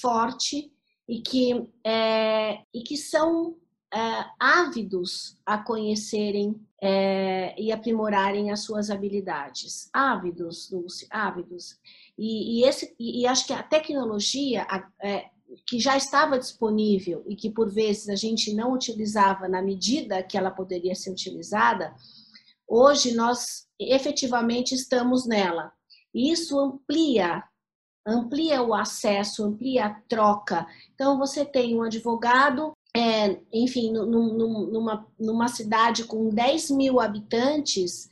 forte e que, é, e que são é, ávidos a conhecerem é, e aprimorarem as suas habilidades. Ávidos, Dulce, ávidos. E, e, esse, e, e acho que a tecnologia, é, que já estava disponível e que por vezes a gente não utilizava na medida que ela poderia ser utilizada, hoje nós efetivamente estamos nela. E isso amplia amplia o acesso, amplia a troca. Então, você tem um advogado, é, enfim, numa, numa cidade com 10 mil habitantes,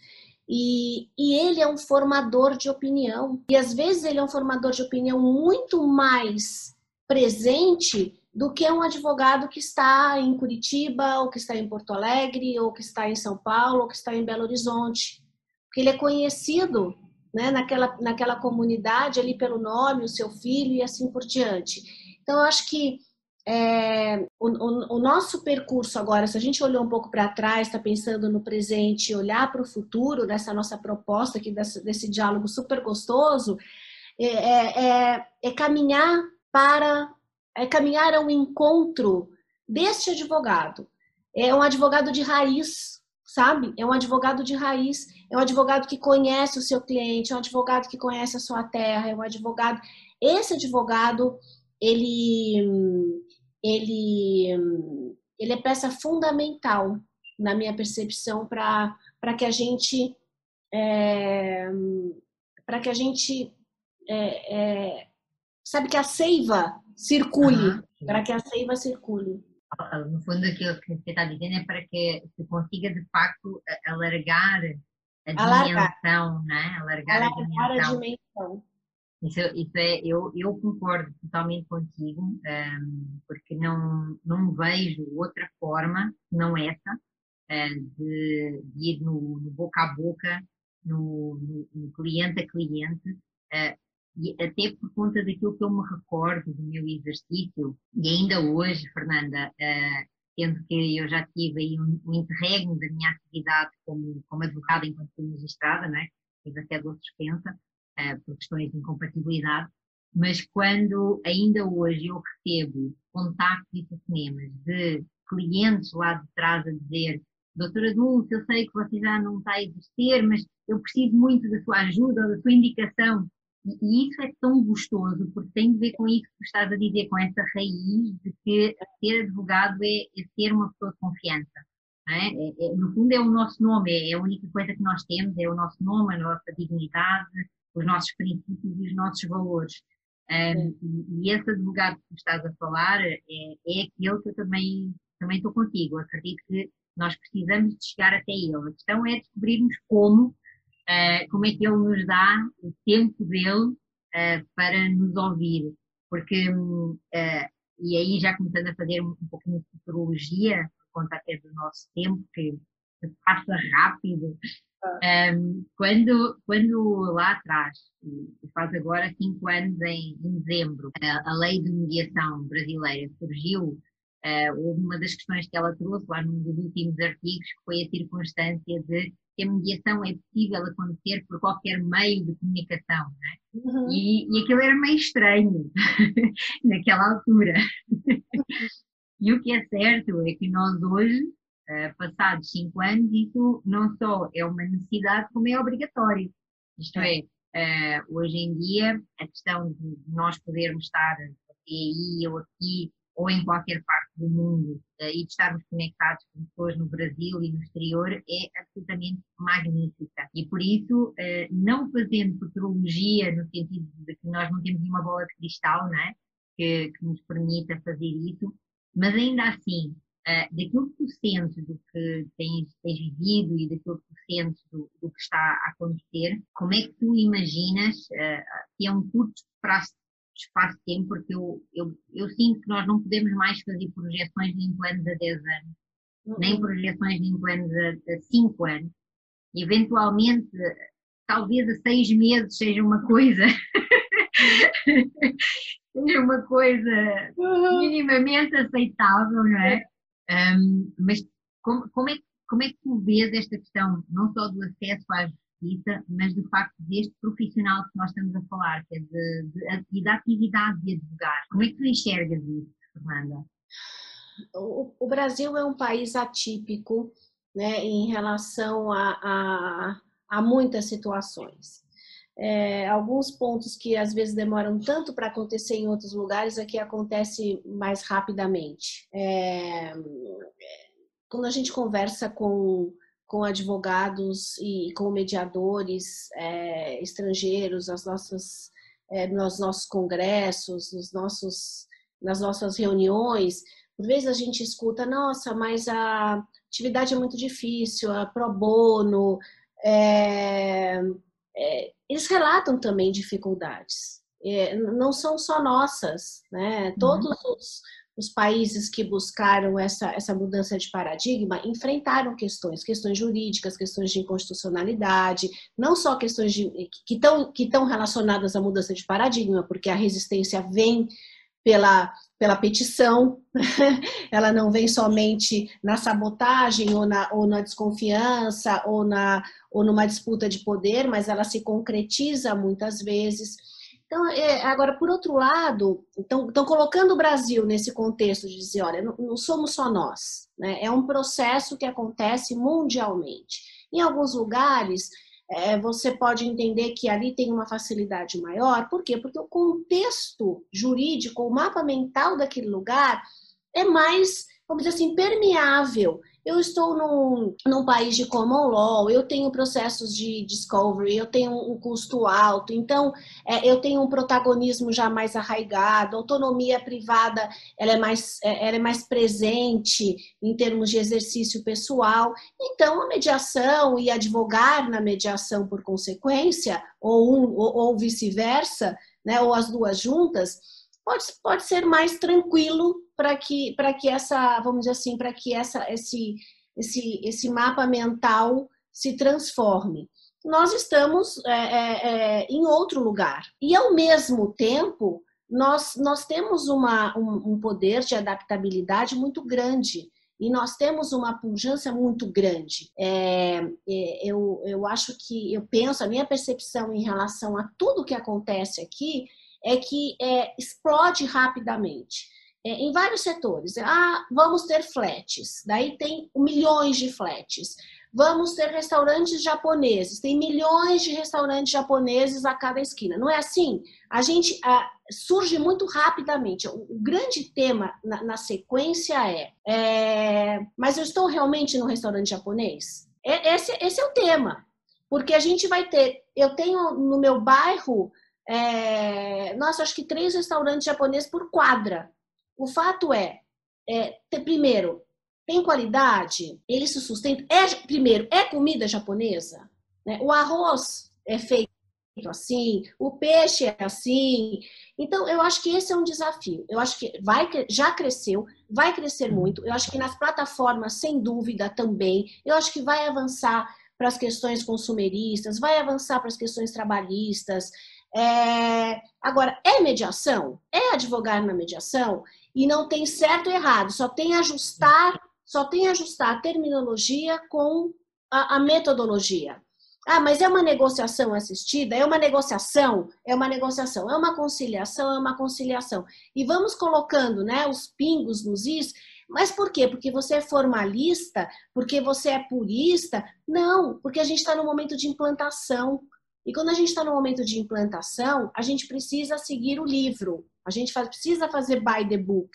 e, e, ele é um formador de opinião. E às vezes ele é um formador de opinião muito mais presente do que um advogado que está em Curitiba, ou que está em Porto Alegre, ou que está em São Paulo, ou que está em Belo Horizonte. Porque ele é conhecido né, naquela, naquela comunidade ali pelo nome, o seu filho e assim por diante. Então, eu acho que é, o, o, o, nosso percurso agora, se a gente olhou um pouco para trás, está pensando no presente, olhar para o futuro, nessa nossa proposta aqui, desse, desse diálogo super gostoso, é, é, é, é caminhar para é caminhar ao encontro deste advogado. É um advogado de raiz, sabe? É um advogado de raiz, é um advogado que conhece o seu cliente, é um advogado que conhece a sua terra, é um advogado. Esse advogado, ele ele, ele é peça fundamental, na minha percepção, para que a gente. É, para que a gente. É, é, sabe que a seiva circule, para que a seiva circule. No fundo, aquilo que você está dizendo é para que se consiga, de facto, alargar a dimensão, né? alargar, alargar a dimensão. A dimensão. Isso, isso é, eu, eu concordo totalmente contigo, um, porque não, não vejo outra forma, não essa, de, de, ir no, no, boca a boca, no, no, no cliente a cliente, uh, e até por conta daquilo que eu me recordo do meu exercício, e ainda hoje, Fernanda, uh, sendo que eu já tive aí um, um interregno da minha atividade como, como advogada enquanto fui magistrada, né? tive até de suspensa, uh, por questões de incompatibilidade, mas quando ainda hoje eu recebo contactos e telefonemas de clientes lá de trás a dizer doutora Dulce, eu sei que você já não está a exercer, mas eu preciso muito da sua ajuda, da sua indicação. E, isso é tão gostoso, porque tem a ver com isso que estás a dizer, com essa raiz de que ser advogado é, é ser uma pessoa de confiança. É? É, é, no fundo é o nosso nome, é, é a única coisa que nós temos, é o nosso nome, a nossa dignidade, os nossos princípios e os nossos valores. Um, e, e esse advogado que estás a falar é, é aquele que eu também, também estou contigo. acredito que nós precisamos de chegar até ele. A questão é descobrirmos como, uh, como é que ele nos dá o tempo dele uh, para nos ouvir. Porque, uh, e aí já começando a fazer um, um pouquinho de futurologia, por conta até do nosso tempo, que passa rápido, um, quando, quando lá atrás, faz agora cinco anos em, em dezembro, a, a, lei de mediação brasileira surgiu, uh, houve uma das questões que ela trouxe lá num dos últimos artigos, que foi a circunstância de que a mediação é possível acontecer por qualquer meio de comunicação, né? uhum. e, e aquilo era meio estranho naquela altura. e o que é certo é que nós hoje uh, passados cinco anos, isso não só é uma necessidade, como é obrigatório. Isto é, uh, hoje em dia, a questão de nós podermos estar aí ou aqui ou em qualquer parte do mundo uh, e de estarmos conectados com pessoas no Brasil e no exterior é absolutamente magnífica. E por isso, não fazendo futurologia no sentido de que nós não temos nenhuma bola de cristal, não é? Que, que nos permita fazer isso, mas ainda assim, uh, daquilo que tu sentes, do que tens, tens vivido e daquilo que tu sentes do, do, que está a acontecer, como é que tu imaginas uh, que é um curto prazo, espaço de tempo, porque eu, eu, eu sinto que nós não podemos mais fazer projeções em planos a 10 anos, uhum. nem projeções em planos a, a 5 anos. Eventualmente, talvez a 6 meses seja uma coisa seja uma coisa uhum. minimamente aceitável, não é? Um, mas como, como, é, como é que tu vês esta questão, não só do acesso à justiça, mas do facto deste profissional que nós estamos a falar, que é de, de, e da atividade de advogar? Como é que tu enxergas isso, Fernanda? O, o Brasil é um país atípico né, em relação a, a, a muitas situações é, alguns pontos que às vezes demoram tanto para acontecer em outros lugares, aqui acontece mais rapidamente. É, quando a gente conversa com, com advogados e com mediadores é, estrangeiros, as nossas é, nos nossos congressos, nos nossos, nas nossas reuniões, por vezes a gente escuta, nossa, mas a atividade é muito difícil, a pro bono, é, eles relatam também dificuldades. É, não são só nossas, né? Uhum. Todos os, os, países que buscaram essa, essa mudança de paradigma enfrentaram questões, questões jurídicas, questões de inconstitucionalidade, não só questões de, que estão que relacionadas à mudança de paradigma, porque a resistência vem pela, pela petição, ela não vem somente na sabotagem ou na, ou na desconfiança ou, na, ou numa disputa de poder, mas ela se concretiza muitas vezes. Então, é, agora, por outro lado, estão colocando o Brasil nesse contexto de dizer, olha, não, não somos só nós, né? é um processo que acontece mundialmente. Em alguns lugares, é, você pode entender que ali tem uma facilidade maior. Por quê? Porque o contexto jurídico, o mapa mental daquele lugar é mais, vamos dizer assim, permeável eu estou num, num país de common law, eu tenho processos de discovery, eu tenho um custo alto, então é, eu tenho um protagonismo já mais arraigado, a autonomia privada ela é, mais, é, ela é mais presente em termos de exercício pessoal, então a mediação e advogar na mediação por consequência, ou, um, ou, ou vice-versa, né, ou as duas juntas, pode, pode ser mais tranquilo para que, para que essa, vamos dizer assim, para que essa, esse, esse, esse mapa mental se transforme. Nós estamos é, é, é, em outro lugar. E, ao mesmo tempo, nós, nós temos uma, um, um poder de adaptabilidade muito grande e nós temos uma pujança muito grande. É, é, eu, eu acho que, eu penso, a minha percepção em relação a tudo que acontece aqui é que é, explode rapidamente é, em vários setores. Ah, vamos ter flats, daí tem milhões de flats. Vamos ter restaurantes japoneses, tem milhões de restaurantes japoneses a cada esquina. Não é assim? A gente surge muito rapidamente. O, o grande tema na, na sequência é, é, mas eu estou realmente no restaurante japonês? É, esse, esse é o tema. Porque a gente vai ter, eu tenho no meu bairro, é, nossa, acho que três restaurantes japoneses por quadra. O fato é, é ter, primeiro, tem qualidade, ele se sustenta. É, primeiro, é comida japonesa? Né? O arroz é feito assim, o peixe é assim. Então, eu acho que esse é um desafio. Eu acho que vai, já cresceu, vai crescer muito. Eu acho que nas plataformas, sem dúvida, também. Eu acho que vai avançar para as questões consumeristas, vai avançar para as questões trabalhistas. É... Agora, é mediação? É advogar na mediação? E não tem certo e errado, só tem ajustar, só tem ajustar a terminologia com a, a metodologia. Ah, mas é uma negociação assistida? É uma negociação? É uma negociação. É uma conciliação? É uma conciliação. E vamos colocando né, os pingos nos is. Mas por quê? Porque você é formalista? Porque você é purista? Não, porque a gente está no momento de implantação. E quando a gente está no momento de implantação, a gente precisa seguir o livro. A gente faz, precisa fazer by the book.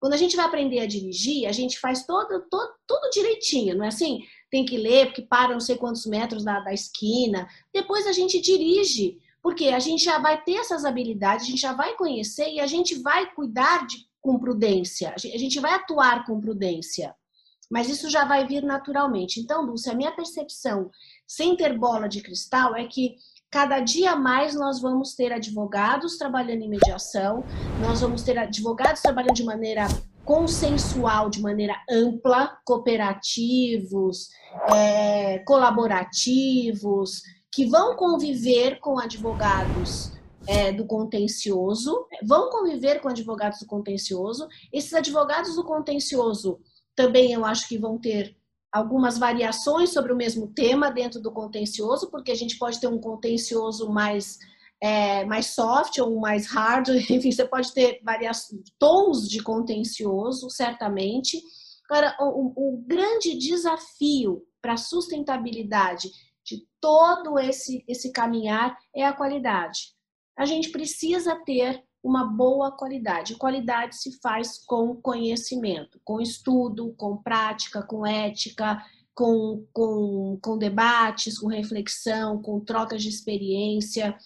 Quando a gente vai aprender a dirigir, a gente faz todo, todo, tudo direitinho, não é assim? Tem que ler, porque para não sei quantos metros da, da esquina. Depois a gente dirige, porque a gente já vai ter essas habilidades, a gente já vai conhecer e a gente vai cuidar de, com prudência, a gente vai atuar com prudência. Mas isso já vai vir naturalmente. Então, Dulce, a minha percepção, sem ter bola de cristal, é que cada dia mais nós vamos ter advogados trabalhando em mediação, nós vamos ter advogados trabalhando de maneira consensual, de maneira ampla, cooperativos, é, colaborativos, que vão conviver com advogados é, do contencioso, vão conviver com advogados do contencioso. Esses advogados do contencioso também eu acho que vão ter algumas variações sobre o mesmo tema dentro do contencioso, porque a gente pode ter um contencioso mais, é, mais soft ou mais hard, enfim, você pode ter vários tons de contencioso, certamente. Agora, o, o grande desafio para a sustentabilidade de todo esse, esse caminhar é a qualidade. A gente precisa ter uma boa qualidade. Qualidade se faz com conhecimento, com estudo, com prática, com ética, com, com, com debates, com reflexão, com trocas de experiência.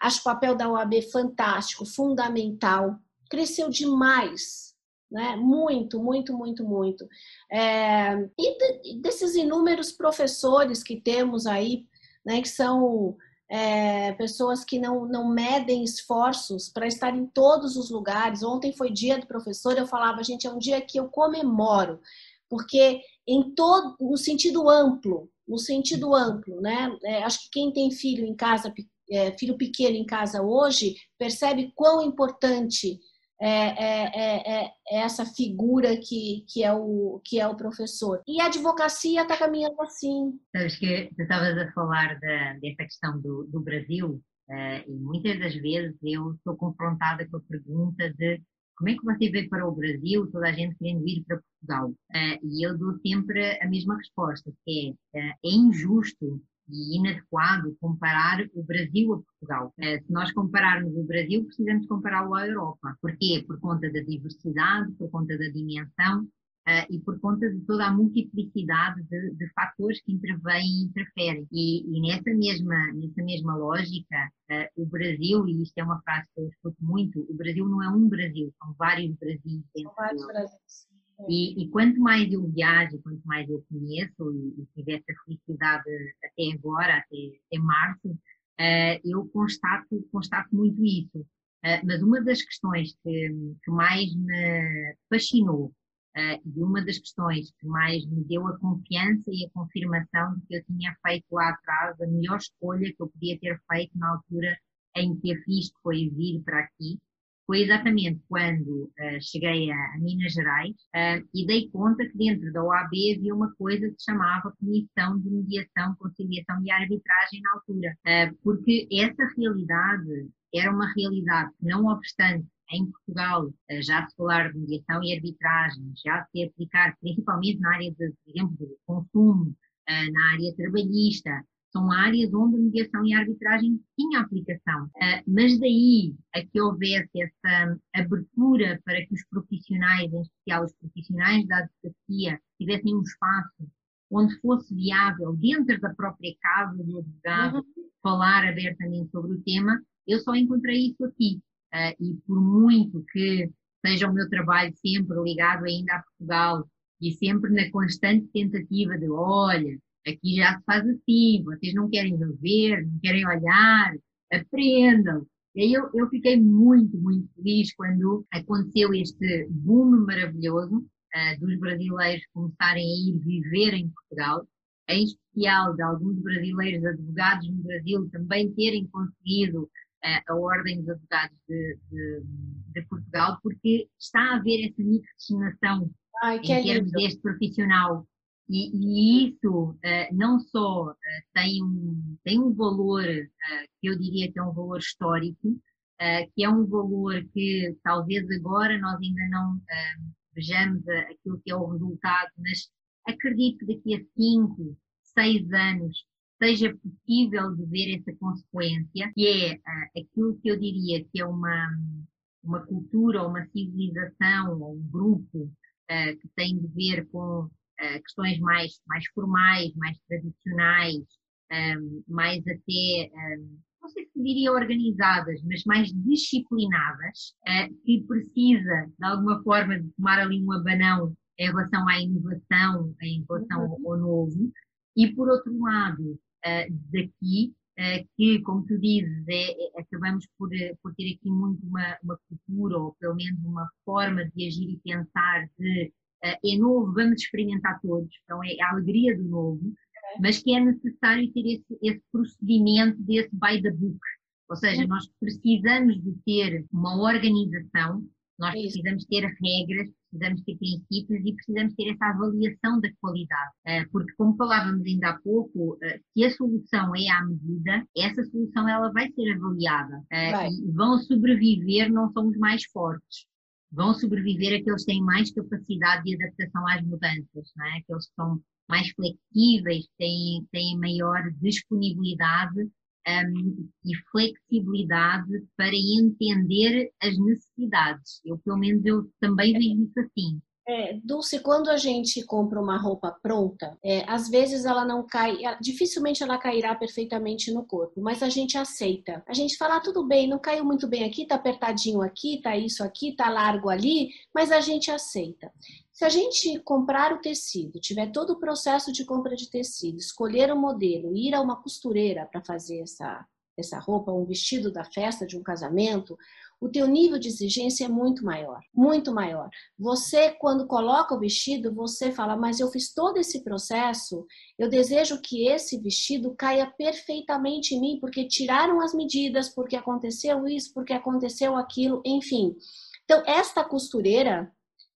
Acho o papel da OAB fantástico, fundamental, cresceu demais, né? Muito, muito, muito, muito. É, e de, desses inúmeros professores que temos aí, né, que são é, pessoas que não, não medem esforços para estar em todos os lugares. Ontem foi dia do professor, eu falava, gente, é um dia que eu comemoro, porque em todo, no sentido amplo, no sentido amplo, né? É, acho que quem tem filho em casa, é, filho pequeno em casa hoje, percebe quão importante é, é, é, é, essa figura que, que, é o, que é o professor. E a advocacia está caminhando assim. Sabes que tu estavas a falar da, dessa questão do, do Brasil, uh, e muitas das vezes eu sou confrontada com a pergunta de como é que você veio para o Brasil, toda a gente querendo ir para Portugal? Uh, e eu dou sempre a mesma resposta, que é, uh, é injusto e inadequado comparar o Brasil a Portugal. Eh, se nós compararmos o Brasil, precisamos compará-lo à Europa. Porquê? Por conta da diversidade, por conta da dimensão uh, e por conta de toda a multiplicidade de, de fatores que intervêm e interferem. E, e, nessa, mesma, nessa mesma lógica, uh, o Brasil, e isto é uma frase que eu escuto muito, o Brasil não é um Brasil, são vários Brasis. São vários Brasis. E, e, quanto mais eu viajo, quanto mais eu conheço e, e tive essa felicidade até agora, até, até março, uh, eu constato, constato muito isso. Uh, mas uma das questões que, que mais me fascinou uh, e uma das questões que mais me deu a confiança e a confirmação de que eu tinha feito lá atrás a melhor escolha que eu podia ter feito na altura em que a fiz, que foi vir para aqui, foi exatamente quando uh, cheguei a, Minas Gerais uh, e dei conta que dentro da OAB havia uma coisa que se chamava Comissão de Mediação, Conciliação e Arbitragem na altura, uh, porque essa realidade era uma realidade que, não obstante em Portugal já se falar de mediação e arbitragem, já se aplicar principalmente na área, de, por exemplo, do consumo, na área trabalhista, são áreas onde a mediação e a arbitragem tinha aplicação. Uh, mas daí a que houvesse essa abertura para que os profissionais, em especial os profissionais da advocacia, tivessem um espaço onde fosse viável, dentro da própria casa do advogado, uhum. falar abertamente sobre o tema, eu só encontrei isso aqui. Uh, e por muito que seja o meu trabalho sempre ligado ainda a Portugal e sempre na constante tentativa de, olha, Aqui já se faz assim, vocês não querem ver, não querem olhar, aprendam. E aí eu, eu fiquei muito, muito feliz quando aconteceu este boom maravilhoso uh, dos brasileiros começarem a ir viver em Portugal, em especial de alguns brasileiros advogados no Brasil também terem conseguido uh, a Ordem dos Advogados de, de, de, Portugal, porque está a haver essa miscigenação em é termos lindo. deste profissional e, e isso uh, não só uh, tem, um, tem um valor, uh, que eu diria que é um valor histórico, que é um valor que talvez agora nós ainda não vejamos aquilo que é o resultado, mas acredito que daqui a cinco, seis anos seja possível de ver essa consequência, que é aquilo que eu diria que é uma, uma cultura, uma civilização, ou um grupo que tem de ver com questões mais, mais formais, mais tradicionais, ehm, mais até, ehm, não sei se diria organizadas, mas mais disciplinadas, uh, que precisa, de alguma forma, de tomar ali um abanão em relação à inovação, em relação ao, ao novo, e por outro lado, uh, daqui, uh, que, como tu dizes, é, é, acabamos por, por ter aqui muito uma, uma cultura, ou pelo menos uma forma de agir e pensar de é novo, vamos experimentar todos, então é a alegria do novo, mas que é necessário ter esse, esse procedimento desse by the book, ou seja, nós precisamos de ter uma organização, nós precisamos ter regras, precisamos ter princípios e precisamos ter essa avaliação da qualidade. É, porque, como falávamos ainda há pouco, é, se a solução é à medida, essa solução ela vai ser avaliada. Vai. E vão sobreviver não são os mais fortes vão sobreviver aqueles que têm mais capacidade de adaptação às mudanças, não é? aqueles que são mais flexíveis, têm, têm maior disponibilidade um, e flexibilidade para entender as necessidades. Eu, pelo menos, eu também vejo isso assim. É, Dulce, quando a gente compra uma roupa pronta, é, às vezes ela não cai, dificilmente ela cairá perfeitamente no corpo, mas a gente aceita. A gente fala, ah, tudo bem, não caiu muito bem aqui, tá apertadinho aqui, tá isso aqui, tá largo ali, mas a gente aceita. Se a gente comprar o tecido, tiver todo o processo de compra de tecido, escolher o modelo, ir a uma costureira para fazer essa, essa roupa, um vestido da festa de um casamento, o teu nível de exigência é muito maior, muito maior. Você, quando coloca o vestido, você fala, mas eu fiz todo esse processo, eu desejo que esse vestido caia perfeitamente em mim, porque tiraram as medidas, porque aconteceu isso, porque aconteceu aquilo, enfim. Então, esta costureira,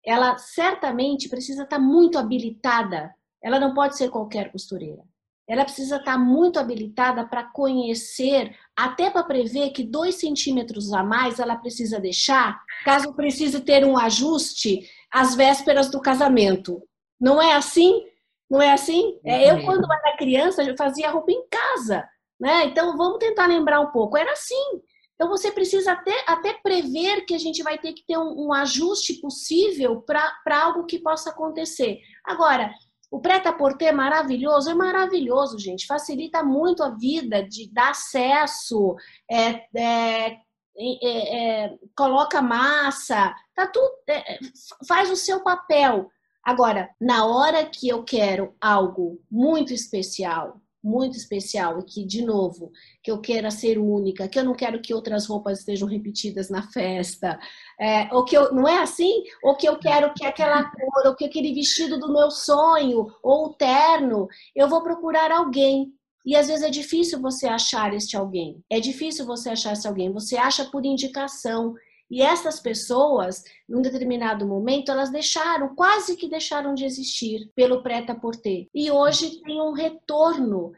ela certamente precisa estar muito habilitada. Ela não pode ser qualquer costureira ela precisa estar muito habilitada para conhecer, até para prever que dois centímetros a mais ela precisa deixar, caso precise ter um ajuste às vésperas do casamento. Não é assim? Não é assim? É, eu, quando era criança, eu fazia roupa em casa. Né? Então, vamos tentar lembrar um pouco. Era assim. Então, você precisa até, até prever que a gente vai ter que ter um, um ajuste possível para algo que possa acontecer. Agora, o prêt-à-porter é maravilhoso? É maravilhoso, gente. Facilita muito a vida de dar acesso, é, é, é, é coloca massa, tá tudo, é, faz o seu papel. Agora, na hora que eu quero algo muito especial, muito especial e que, de novo, que eu queira ser única, que eu não quero que outras roupas estejam repetidas na festa, é, ou que eu, não é assim? Ou que eu quero que aquela cor, ou que aquele vestido do meu sonho, ou o terno, eu vou procurar alguém. E às vezes é difícil você achar este alguém. É difícil você achar esse alguém. Você acha por indicação. E essas pessoas, num determinado momento, elas deixaram, quase que deixaram de existir pelo preta-porter. E hoje tem um retorno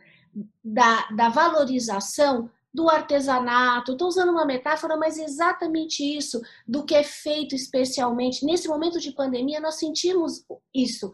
da, da valorização do artesanato. Estou usando uma metáfora, mas exatamente isso, do que é feito especialmente. Nesse momento de pandemia, nós sentimos isso.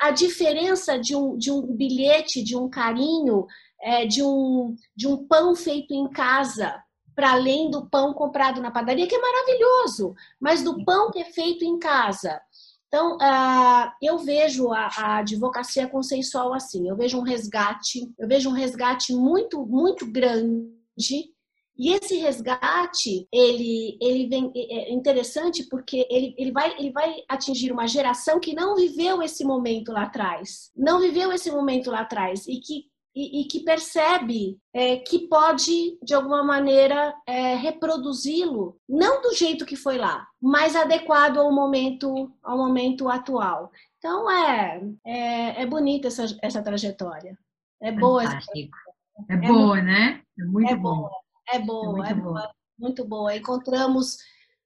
A diferença de um, de um bilhete, de um carinho, é, de, um, de um pão feito em casa para além do pão comprado na padaria, que é maravilhoso, mas do pão que é feito em casa. Então, uh, eu vejo a, a, advocacia consensual assim, eu vejo um resgate, eu vejo um resgate muito, muito grande, e esse resgate, ele, ele vem, é, é interessante porque ele, ele, vai, ele vai atingir uma geração que não viveu esse momento lá atrás, não viveu esse momento lá atrás, e que e, e que percebe é, que pode, de alguma maneira, é, reproduzi-lo, não do jeito que foi lá, mas adequado ao momento, ao momento atual. Então, é, é, é bonita essa, essa trajetória. É boa Fantástico. essa É boa, né? É muito é bom. Boa, é boa, é, muito, boa. boa, muito boa. Encontramos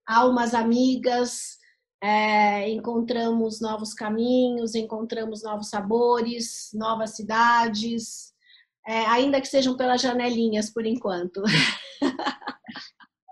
almas amigas, é, encontramos novos caminhos, encontramos novos sabores, novas cidades, é, ainda que sejam pelas janelinhas por enquanto.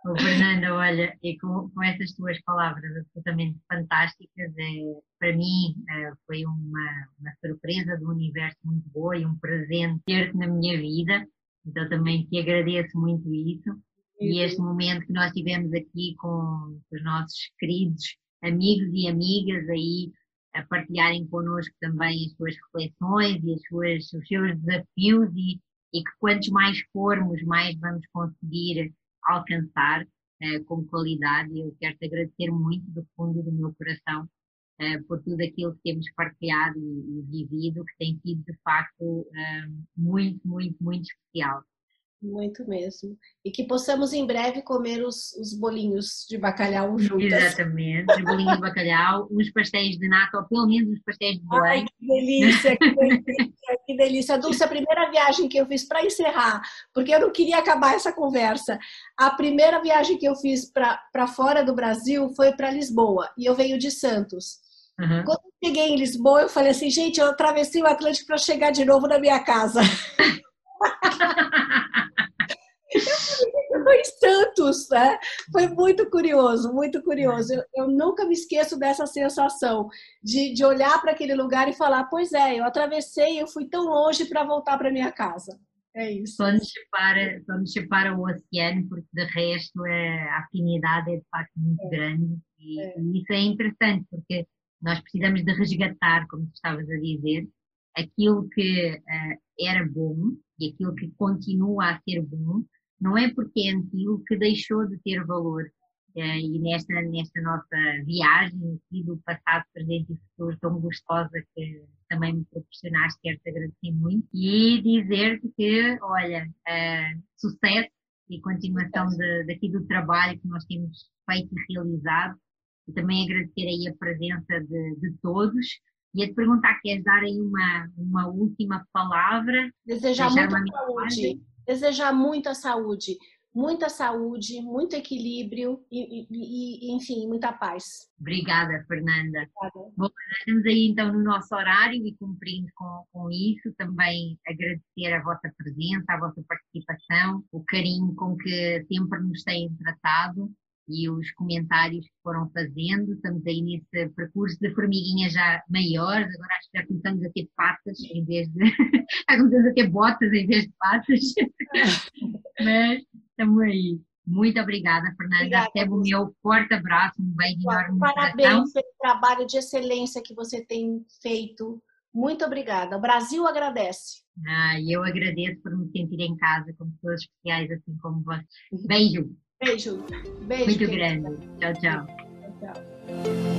Oh, Fernanda, olha, e com, com essas tuas palavras absolutamente fantásticas, é, para mim é, foi uma, uma surpresa do universo muito boa e um presente ter-te na minha vida, então também te agradeço muito isso. E este momento que nós tivemos aqui com os nossos queridos amigos e amigas aí a partilharem connosco também as suas reflexões e as suas, os seus desafios e, e que quantos mais formos, mais vamos conseguir alcançar uh, com qualidade. Eu quero te agradecer muito do fundo do meu coração uh, por tudo aquilo que temos partilhado e, e, vivido, que tem sido de facto uh, muito, muito, muito especial. Muito mesmo. E que possamos em breve comer os, os bolinhos de bacalhau juntas. Exatamente, os bolinhos de bacalhau, os pastéis de nata, ou pelo menos os pastéis de Belém. Ai, que delícia, que delícia, que delícia. Dulce, a primeira viagem que eu fiz para encerrar, porque eu não queria acabar essa conversa. A primeira viagem que eu fiz para fora do Brasil foi para Lisboa, e eu venho de Santos. Uhum. Quando eu cheguei em Lisboa, eu falei assim, gente, eu atravessei o Atlântico para chegar de novo na minha casa. Foi Santos, né? Foi muito curioso, muito curioso. Eu, eu nunca me esqueço dessa sensação de, de olhar para aquele lugar e falar: pois é, eu atravessei, eu fui tão longe para voltar para minha casa. É isso. Só nos, separa, só nos separa o oceano, porque de resto é, a afinidade é de facto muito é. grande e, é. e, isso é interessante, porque nós precisamos de resgatar, como tu estavas a dizer, aquilo que uh, era bom e aquilo que continua a ser bom, não é porque é antigo que deixou de ter valor. Uh, e nesta, nesta nossa viagem aqui do passado, presente e futuro tão gostosa que também me proporcionaste, quero-te agradecer muito e dizer-te que, olha, uh, sucesso e continuação de, daqui do trabalho que nós temos feito e realizado e também agradecer aí a presença de, de todos e a te perguntar, queres dar aí uma, uma última palavra? Desejar muita saúde, desejar muita saúde, muita saúde, muito equilíbrio e, e, e enfim, muita paz. Obrigada, Fernanda. Obrigada. Bom, estamos aí então no nosso horário e cumprindo com, com isso, também agradecer a vossa presença, a vossa participação, o carinho com que sempre nos têm tratado e os comentários que foram fazendo. Estamos aí nesse percurso de formiguinhas já maiores, agora acho que já começamos a ter patas em vez de. já começamos a ter botas em vez de patas. Mas estamos aí. Muito obrigada, Fernanda. Recebe o meu forte abraço, um beijo enorme. Parabéns pelo trabalho de excelência que você tem feito. Muito obrigada. O Brasil agradece. Ah, eu agradeço por me sentir em casa com pessoas especiais assim como você. Beijo. Beijo. Beijo. Muito grande. Tchau, tchau. Tchau.